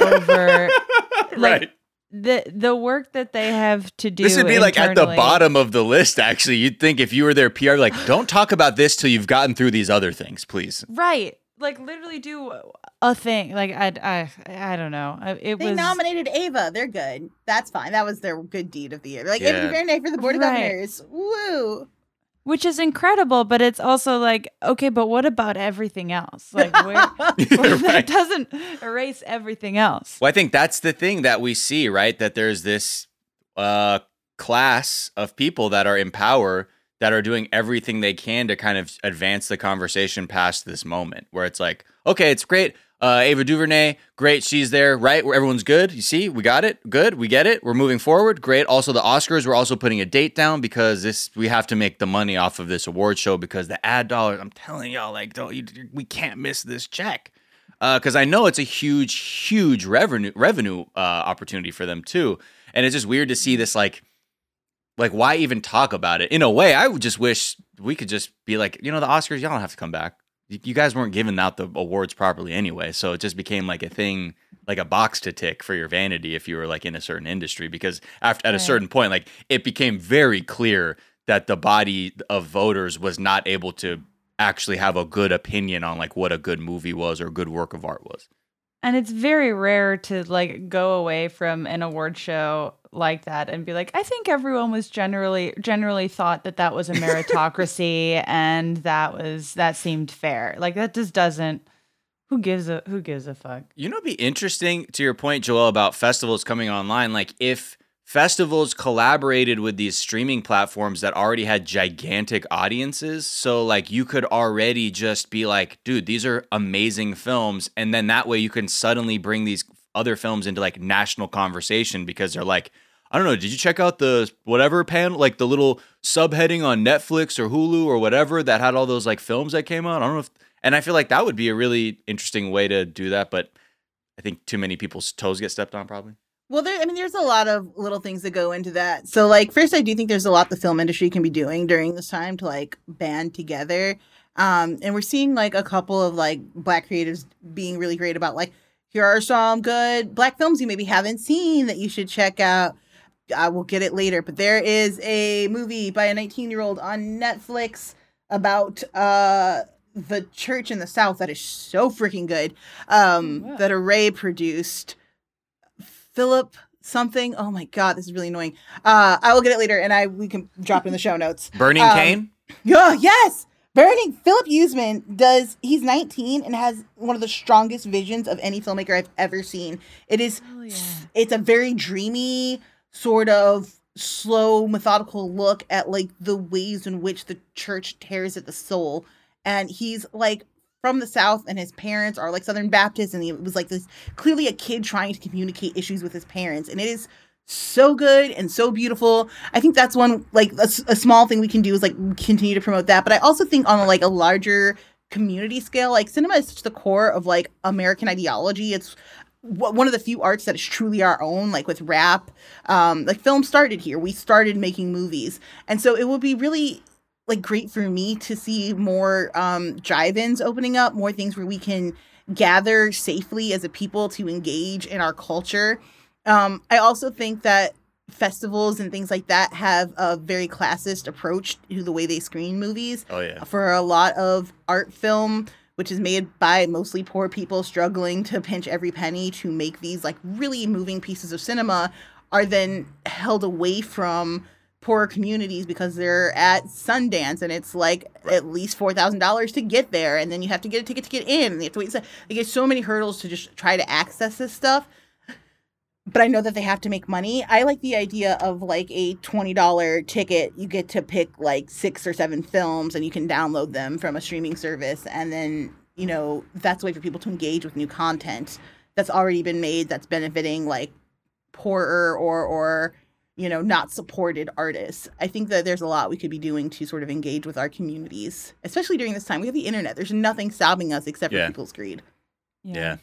over [laughs] like, right. the the work that they have to do. This would be like at the bottom of the list. Actually, you'd think if you were their PR, like, don't talk about this till you've gotten through these other things, please. right? Like literally do a thing. Like I I I don't know. It They was nominated Ava. They're good. That's fine. That was their good deed of the year. Like Yeah. Ava DuVernay for the board of Right. governors. Woo! which is incredible, but it's also like okay, but what about everything else? Like where, [laughs] [laughs] [laughs] that Right. doesn't erase everything else. Well, I think that's the thing that we see, right? That there's this uh, class of people that are in power that are doing everything they can to kind of advance the conversation past this moment where it's like, okay, it's great. Uh, Ava DuVernay, great. She's there, right? Where everyone's good. You see, we got it. Good. We get it. We're moving forward. Great. Also, the Oscars, we're also putting a date down because this we have to make the money off of this award show because the ad dollars. I'm telling y'all, like, don't you, we can't miss this check because I know it's a huge, huge revenue revenue uh, opportunity for them too. And it's just weird to see this like, like why even talk about it? In a way, I would just wish we could just be like, you know, the Oscars, y'all don't have to come back. You you guys weren't giving out the awards properly anyway, so it just became like a thing, like a box to tick for your vanity if you were like in a certain industry. Because after at a certain point, like it became very clear that the body of voters was not able to actually have a good opinion on like what a good movie was or a good work of art was. And it's very rare to like go away from an award show like that and be like, I think everyone was generally generally thought that that was a [laughs] meritocracy and that was that seemed fair. Like that just doesn't. Who gives a who gives a fuck? You know, it'd be interesting to your point, Joelle, about festivals coming online. Like, if festivals collaborated with these streaming platforms that already had gigantic audiences, so like you could already just be like, dude, these are amazing films, and then that way you can suddenly bring these other films into like national conversation because they're like. I don't know. Did you check out the whatever panel, like the little subheading on Netflix or Hulu or whatever that had all those like films that came out? I don't know if, and I feel like that would be a really interesting way to do that, but I think too many people's toes get stepped on, probably. Well, there. I mean, there's a lot of little things that go into that. So, like, first, I do think there's a lot the film industry can be doing during this time to like band together. Um, and we're seeing like a couple of like black creatives being really great about like here are some good black films you maybe haven't seen that you should check out. I will get it later, but there is a movie by a 19 year old on Netflix about uh the church in the South that is so freaking good. Um, Wow. that Array produced. Philip something. Oh my god, this is really annoying. Uh, I will get it later, and I we can drop it in the show notes. Burning Um, Cane? Yeah, [laughs] yes. Burning Phillip Youmans does. He's 19 and has one of the strongest visions of any filmmaker I've ever seen. It is. Yeah. It's a very dreamy sort of slow, methodical look at like the ways in which the church tears at the soul. And he's like from the South, and his parents are like Southern Baptists, and he was like this clearly a kid trying to communicate issues with his parents, and it is so good and so beautiful. I think that's one like a small thing we can do is like continue to promote that. But I also think on like a larger community scale, like cinema is such the core of like American ideology. It's one of the few arts that is truly our own. Like with rap, um, like film started here. We started making movies, and so it would be really like great for me to see more um drive-ins opening up, more things where we can gather safely as a people to engage in our culture. Um, I also think that festivals and things like that have a very classist approach to the way they screen movies. Oh, yeah. For a lot of art film, which is made by mostly poor people struggling to pinch every penny to make these like really moving pieces of cinema, are then held away from poorer communities because they're at Sundance and it's like at least four thousand dollars to get there, and then you have to get a ticket to get in, and you have to wait. They get so many hurdles to just try to access this stuff but I know that they have to make money. I like the idea of like a $20 ticket. You get to pick like six or seven films and you can download them from a streaming service and then you know that's a way for people to engage with new content that's already been made that's benefiting like poorer or or you know not supported artists i think that there's a lot we could be doing to sort of engage with our communities especially during this time we have the internet there's nothing stopping us except for Yeah. people's greed Yeah. yeah.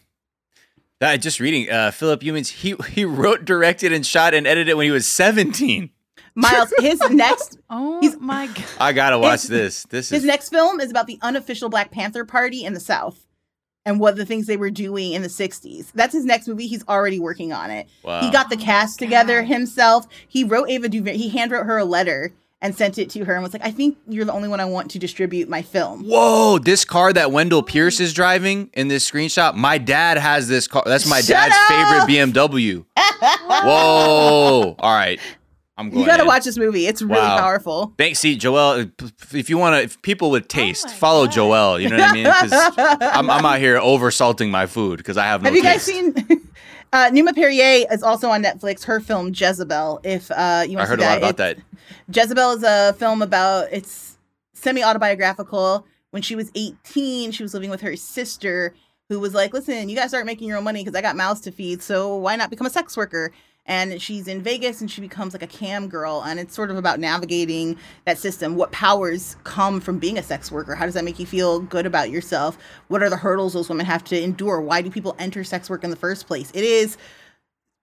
That just reading, uh, Phillip Youmans, he he wrote, directed, and shot and edited when he was 17. miles his [laughs] next Oh He's- my god. I gotta watch His- [laughs] this. This his is next film is about the unofficial black panther party in the south and what the things they were doing in the 60s that's his next movie he's already working on it wow. He got the Oh cast my together God. himself. He wrote Ava DuVernay. He hand wrote her a letter and sent it to her and was like, "I think you're the only one I want to distribute my film." Whoa, this car that Wendell Pierce is driving in this screenshot, my dad has this car. That's my Shut dad's up! favorite BMW. Whoa. [laughs] All right. I'm going You got to in. watch this movie. It's really Wow. powerful. Thanks, see, Joelle. If you want to, if people with taste, my follow God. Joelle. You know what I mean? [laughs] I'm, I'm out here over salting my food because I have no Have you guys seen? [laughs] Uh, Numa Perrier is also on Netflix. Her film Jezebel. If uh, you want I to heard see a lot about It's- that. Jezebel is a film about it's semi autobiographical. When she was 18, she was living with her sister, who was like, "Listen, you gotta start making your own money because I got mouths to feed. So why not become a sex worker?" And she's in Vegas and she becomes like a cam girl, and it's sort of about navigating that system. What powers come from being a sex worker? How does that make you feel good about yourself? What are the hurdles those women have to endure? Why do people enter sex work in the first place? It is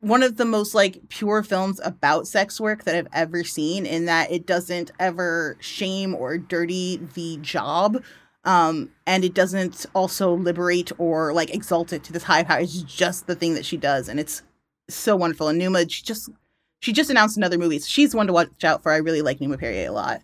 one of the most like pure films about sex work that I've ever seen in that it doesn't ever shame or dirty the job. Um, and it doesn't also liberate or like exalt it to this high power. It's just the thing that she does, and it's so wonderful. And Numa, she just she just announced another movie. So she's one to watch out for. I really like Numa Perrier a lot.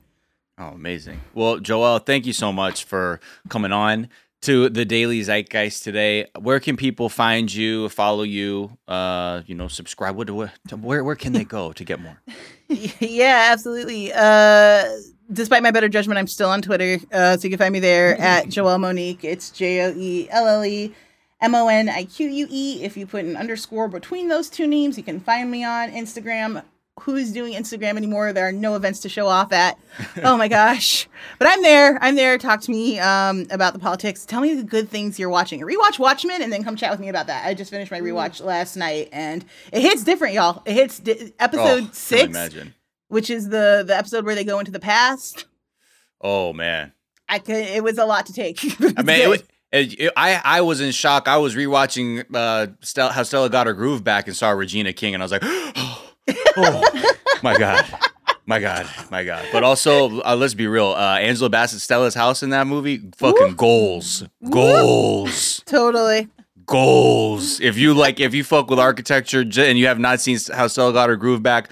Oh, amazing. Well, Joelle, thank you so much for coming on to the Daily Zeitgeist today. Where can people find you, follow you, uh, you know, subscribe? What, where, where, where can they go to get more? [laughs] yeah, absolutely. Uh, despite my better judgment, I'm still on Twitter. Uh, so you can find me there [laughs] at Joelle Monique. It's J O E L L E M O N I Q U E. If you put an underscore between those two names, you can find me on Instagram. Who's doing Instagram anymore? There are no events to show off at. [laughs] Oh my gosh. But I'm there. I'm there. Talk to me um, about the politics. Tell me the good things you're watching. Rewatch Watchmen and then come chat with me about that. I just finished my rewatch last night and it hits different, y'all. It hits di- episode oh, can six imagine. which is the the episode where they go into the past. Oh man. I could. It was a lot to take. [laughs] I mean, it, was- it, it- I I was in shock. I was rewatching uh, Stella, how Stella got her groove back and saw Regina King, and I was like, [gasps] [gasps] oh my god, my god, my god. But also, uh, let's be real. Uh, Angela Bassett, Stella's house in that movie, fucking goals, goals, totally. goals. If you like, if you fuck with architecture and you have not seen how Stella got her groove back,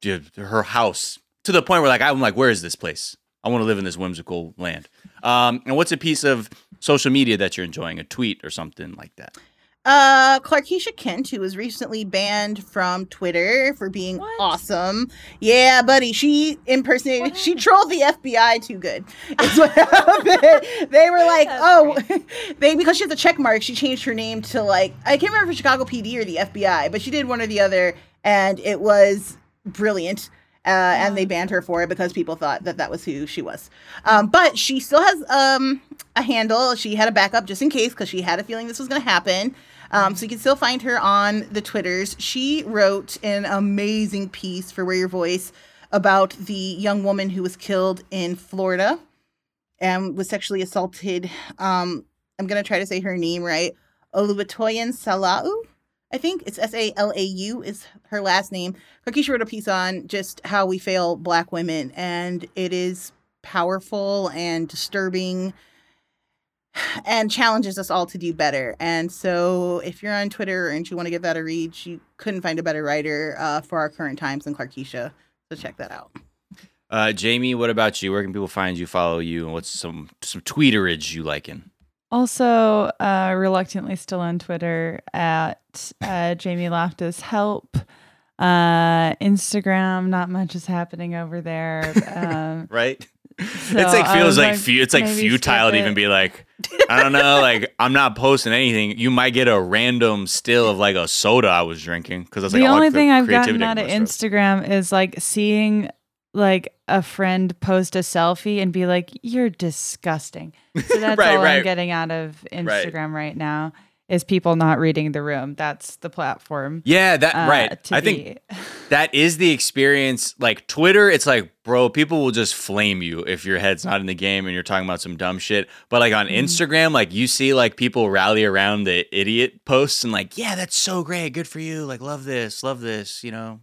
dude, her house to the point where like I'm like, where is this place? I want to live in this whimsical land. Um, and what's a piece of social media that you're enjoying? A tweet or something like that? Uh, Clarkisha Kent, who was recently banned from Twitter for being What? awesome. Yeah, buddy, she impersonated. What She trolled the FBI too good. Is what [laughs] happened. They were like, That's oh, [laughs] they because she has a check mark. She changed her name to like I can't remember if Chicago PD or the FBI, but she did one or the other, and it was brilliant. Uh, and they banned her for it because people thought that that was who she was. Um, but she still has um, a handle. She had a backup just in case because she had a feeling this was going to happen. Um, so you can still find her on the Twitters. She wrote an amazing piece for Wear Your Voice about the young woman who was killed in Florida and was sexually assaulted. Um, I'm going to try to say her name right. Oluwatoyin Salau. I think it's S A L A U is her last name. Clarkisha wrote a piece on just how we fail black women, and it is powerful and disturbing and challenges us all to do better. And so, if you're on Twitter and you want to give that a read, you couldn't find a better writer uh, for our current times than Clarkisha. So, check that out. Uh, Jamie, what about you? Where can people find you, follow you, and what's some some tweeterage you like liking? Also, uh, reluctantly still on Twitter at uh, Jamie Loftus Help. Uh, Instagram, not much is happening over there. Um, [laughs] Right? so it's like feels was like, fu- it's like futile to even be like [laughs] I don't know like I'm not posting anything. You might get a random still of like a soda I was drinking because it's like the only thing I've gotten out of. Instagram is like seeing like a friend post a selfie and be like, "You're disgusting." So [laughs] that's Right, all right. I'm getting out of Instagram right. now is people not reading the room. That's the platform. Yeah, that uh, right. I think [laughs] that is the experience. Like Twitter, it's like, bro, people will just flame you if your head's not in the game and you're talking about some dumb shit. But like on Mm-hmm. Instagram, like you see like people rally around the idiot posts and like, yeah, that's so great, good for you. Like, love this, love this. You know,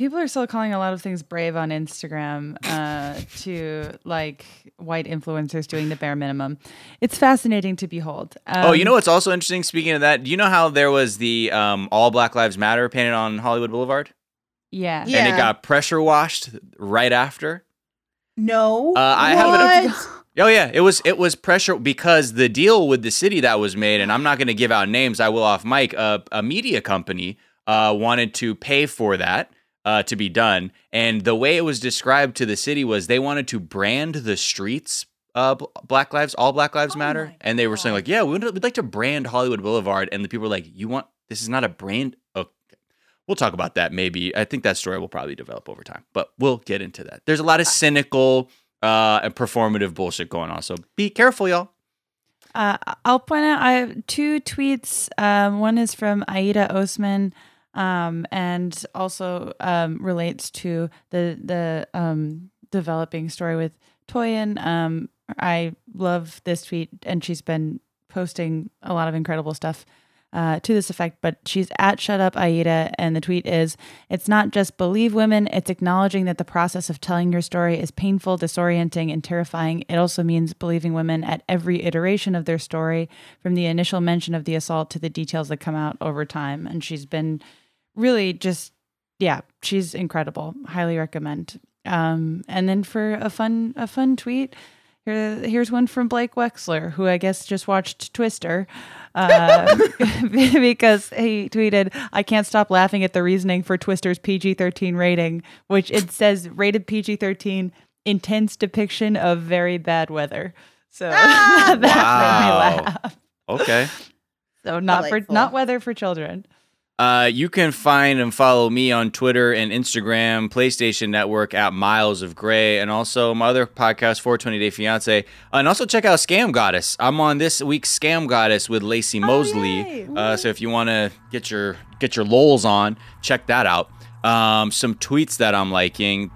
People are still calling a lot of things brave on Instagram uh, to like white influencers doing the bare minimum. It's fascinating to behold. Um, oh, you know what's also interesting? Speaking of that, do you know how there was the um, All Black Lives Matter painted on Hollywood Boulevard, Yeah. Yeah. and it got pressure washed right after? No. Uh, I have it- Oh yeah, it was it was pressure because the deal with the city that was made, and I'm not going to give out names. I will off mic. Uh, a media company uh, wanted to pay for that uh, to be done, and the way it was described to the city was they wanted to brand the streets. Uh, Black Lives, all Black Lives Oh Matter, and they were saying like, yeah, we'd, we'd like to brand Hollywood Boulevard, and the people were like, you want this is not a brand. Okay, we'll talk about that maybe. I think that story will probably develop over time, but we'll get into that. There's a lot of cynical uh, and performative bullshit going on. So be careful, y'all. Uh, I'll point out I have two tweets. Um, one is from Aida Osman, um, and also um, relates to the the um, developing story with Toyin. Um, I love this tweet, and she's been posting a lot of incredible stuff uh, to this effect. But she's at Shut Up Aida, and the tweet is It's not just believe women, it's acknowledging that the process of telling your story is painful, disorienting, and terrifying. It also means believing women at every iteration of their story, from the initial mention of the assault to the details that come out over time. And she's been really just, yeah, she's incredible. Highly recommend. Um, and then for a fun, a fun tweet, here, here's one from Blake Wexler, who I guess just watched Twister, uh, [laughs] because he tweeted, "I can't stop laughing at the reasoning for Twister's PG-13 rating, which it says rated PG-13, intense depiction of very bad weather." So [laughs] that made me laugh. Okay. So not for not weather for children. Uh, you can find and follow me on Twitter and Instagram, PlayStation Network at Miles of Gray, and also my other podcast, 420 Day Fiance. and also check out Scam Goddess. I'm on this week's Scam Goddess with Laci Mosley. yay. uh, so if you want to get your get your lols on, check that out. Um, some tweets that I'm liking.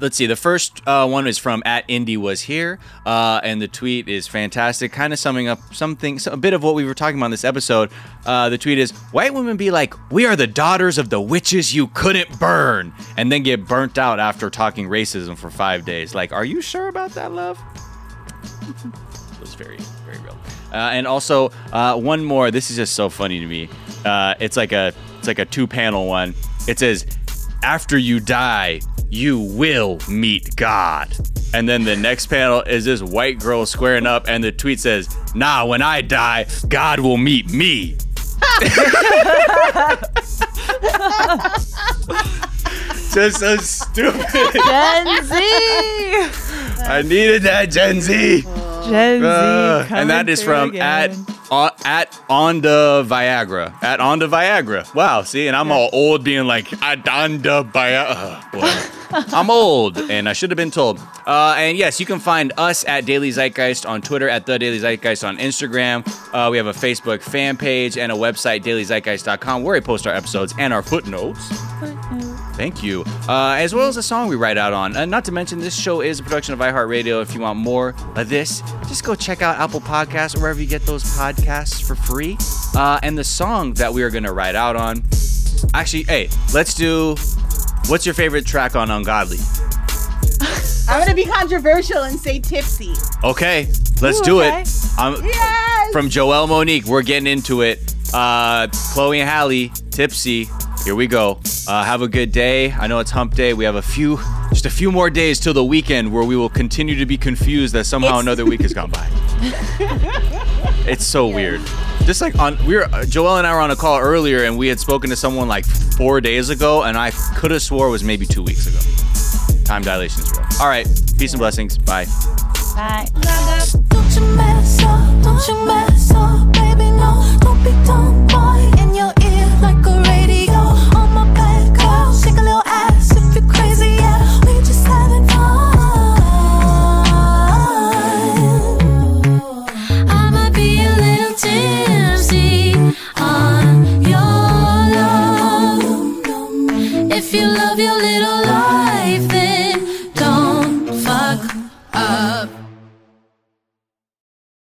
Let's see. The first uh, one is from at Indy was here, uh, and the tweet is fantastic, kind of summing up something, a bit of what we were talking about in this episode. Uh, the tweet is: White women be like, "We are the daughters of the witches you couldn't burn," and then get burnt out after talking racism for five days. Like, are you sure about that, love? [laughs] it was very, very real. Uh, and also uh, one more. This is just so funny to me. Uh, it's like a, it's like a two-panel one. It says, "After you die, you will meet God." And then the next panel is this white girl squaring up, and the tweet says, "Nah, when I die, God will meet me." [laughs] just so stupid. Gen Z, I needed that Gen Z. Gen Z, Uh, and that is from again. at uh, at Onda Viagra. At Onda Viagra. Wow, see, and I'm all old being like at Onda Viagra. [laughs] I'm old, and I should have been told. Uh, and yes, you can find us at Daily Zeitgeist on Twitter, at The Daily Zeitgeist on Instagram. Uh, we have a Facebook fan page and a website, dailyzeitgeist.com, where we post our episodes and our footnotes. Thank you. Uh, as well as a song we write out on. Uh, not to mention, this show is a production of iHeartRadio. If you want more of this, just go check out Apple Podcasts or wherever you get those podcasts for free. Uh, and the song that we are going to write out on. Actually, hey, let's do. What's your favorite track on Ungodly? [laughs] I'm gonna be controversial and say tipsy. Okay, let's Ooh, do okay. it. Um, Yes. from Joelle Monique, we're getting into it. Uh, Chloe and Halle, Tipsy. Here we go. Uh, have a good day. I know it's hump day. We have a few, just a few more days till the weekend where we will continue to be confused that somehow It's- another week has gone by. [laughs] it's so weird. Just like on, we were, uh, Joelle and I were on a call earlier and we had spoken to someone like four days ago and I could have swore it was maybe two weeks ago. Time dilation is real. All right. Peace and blessings. Bye. Bye. Don't If you love, your life.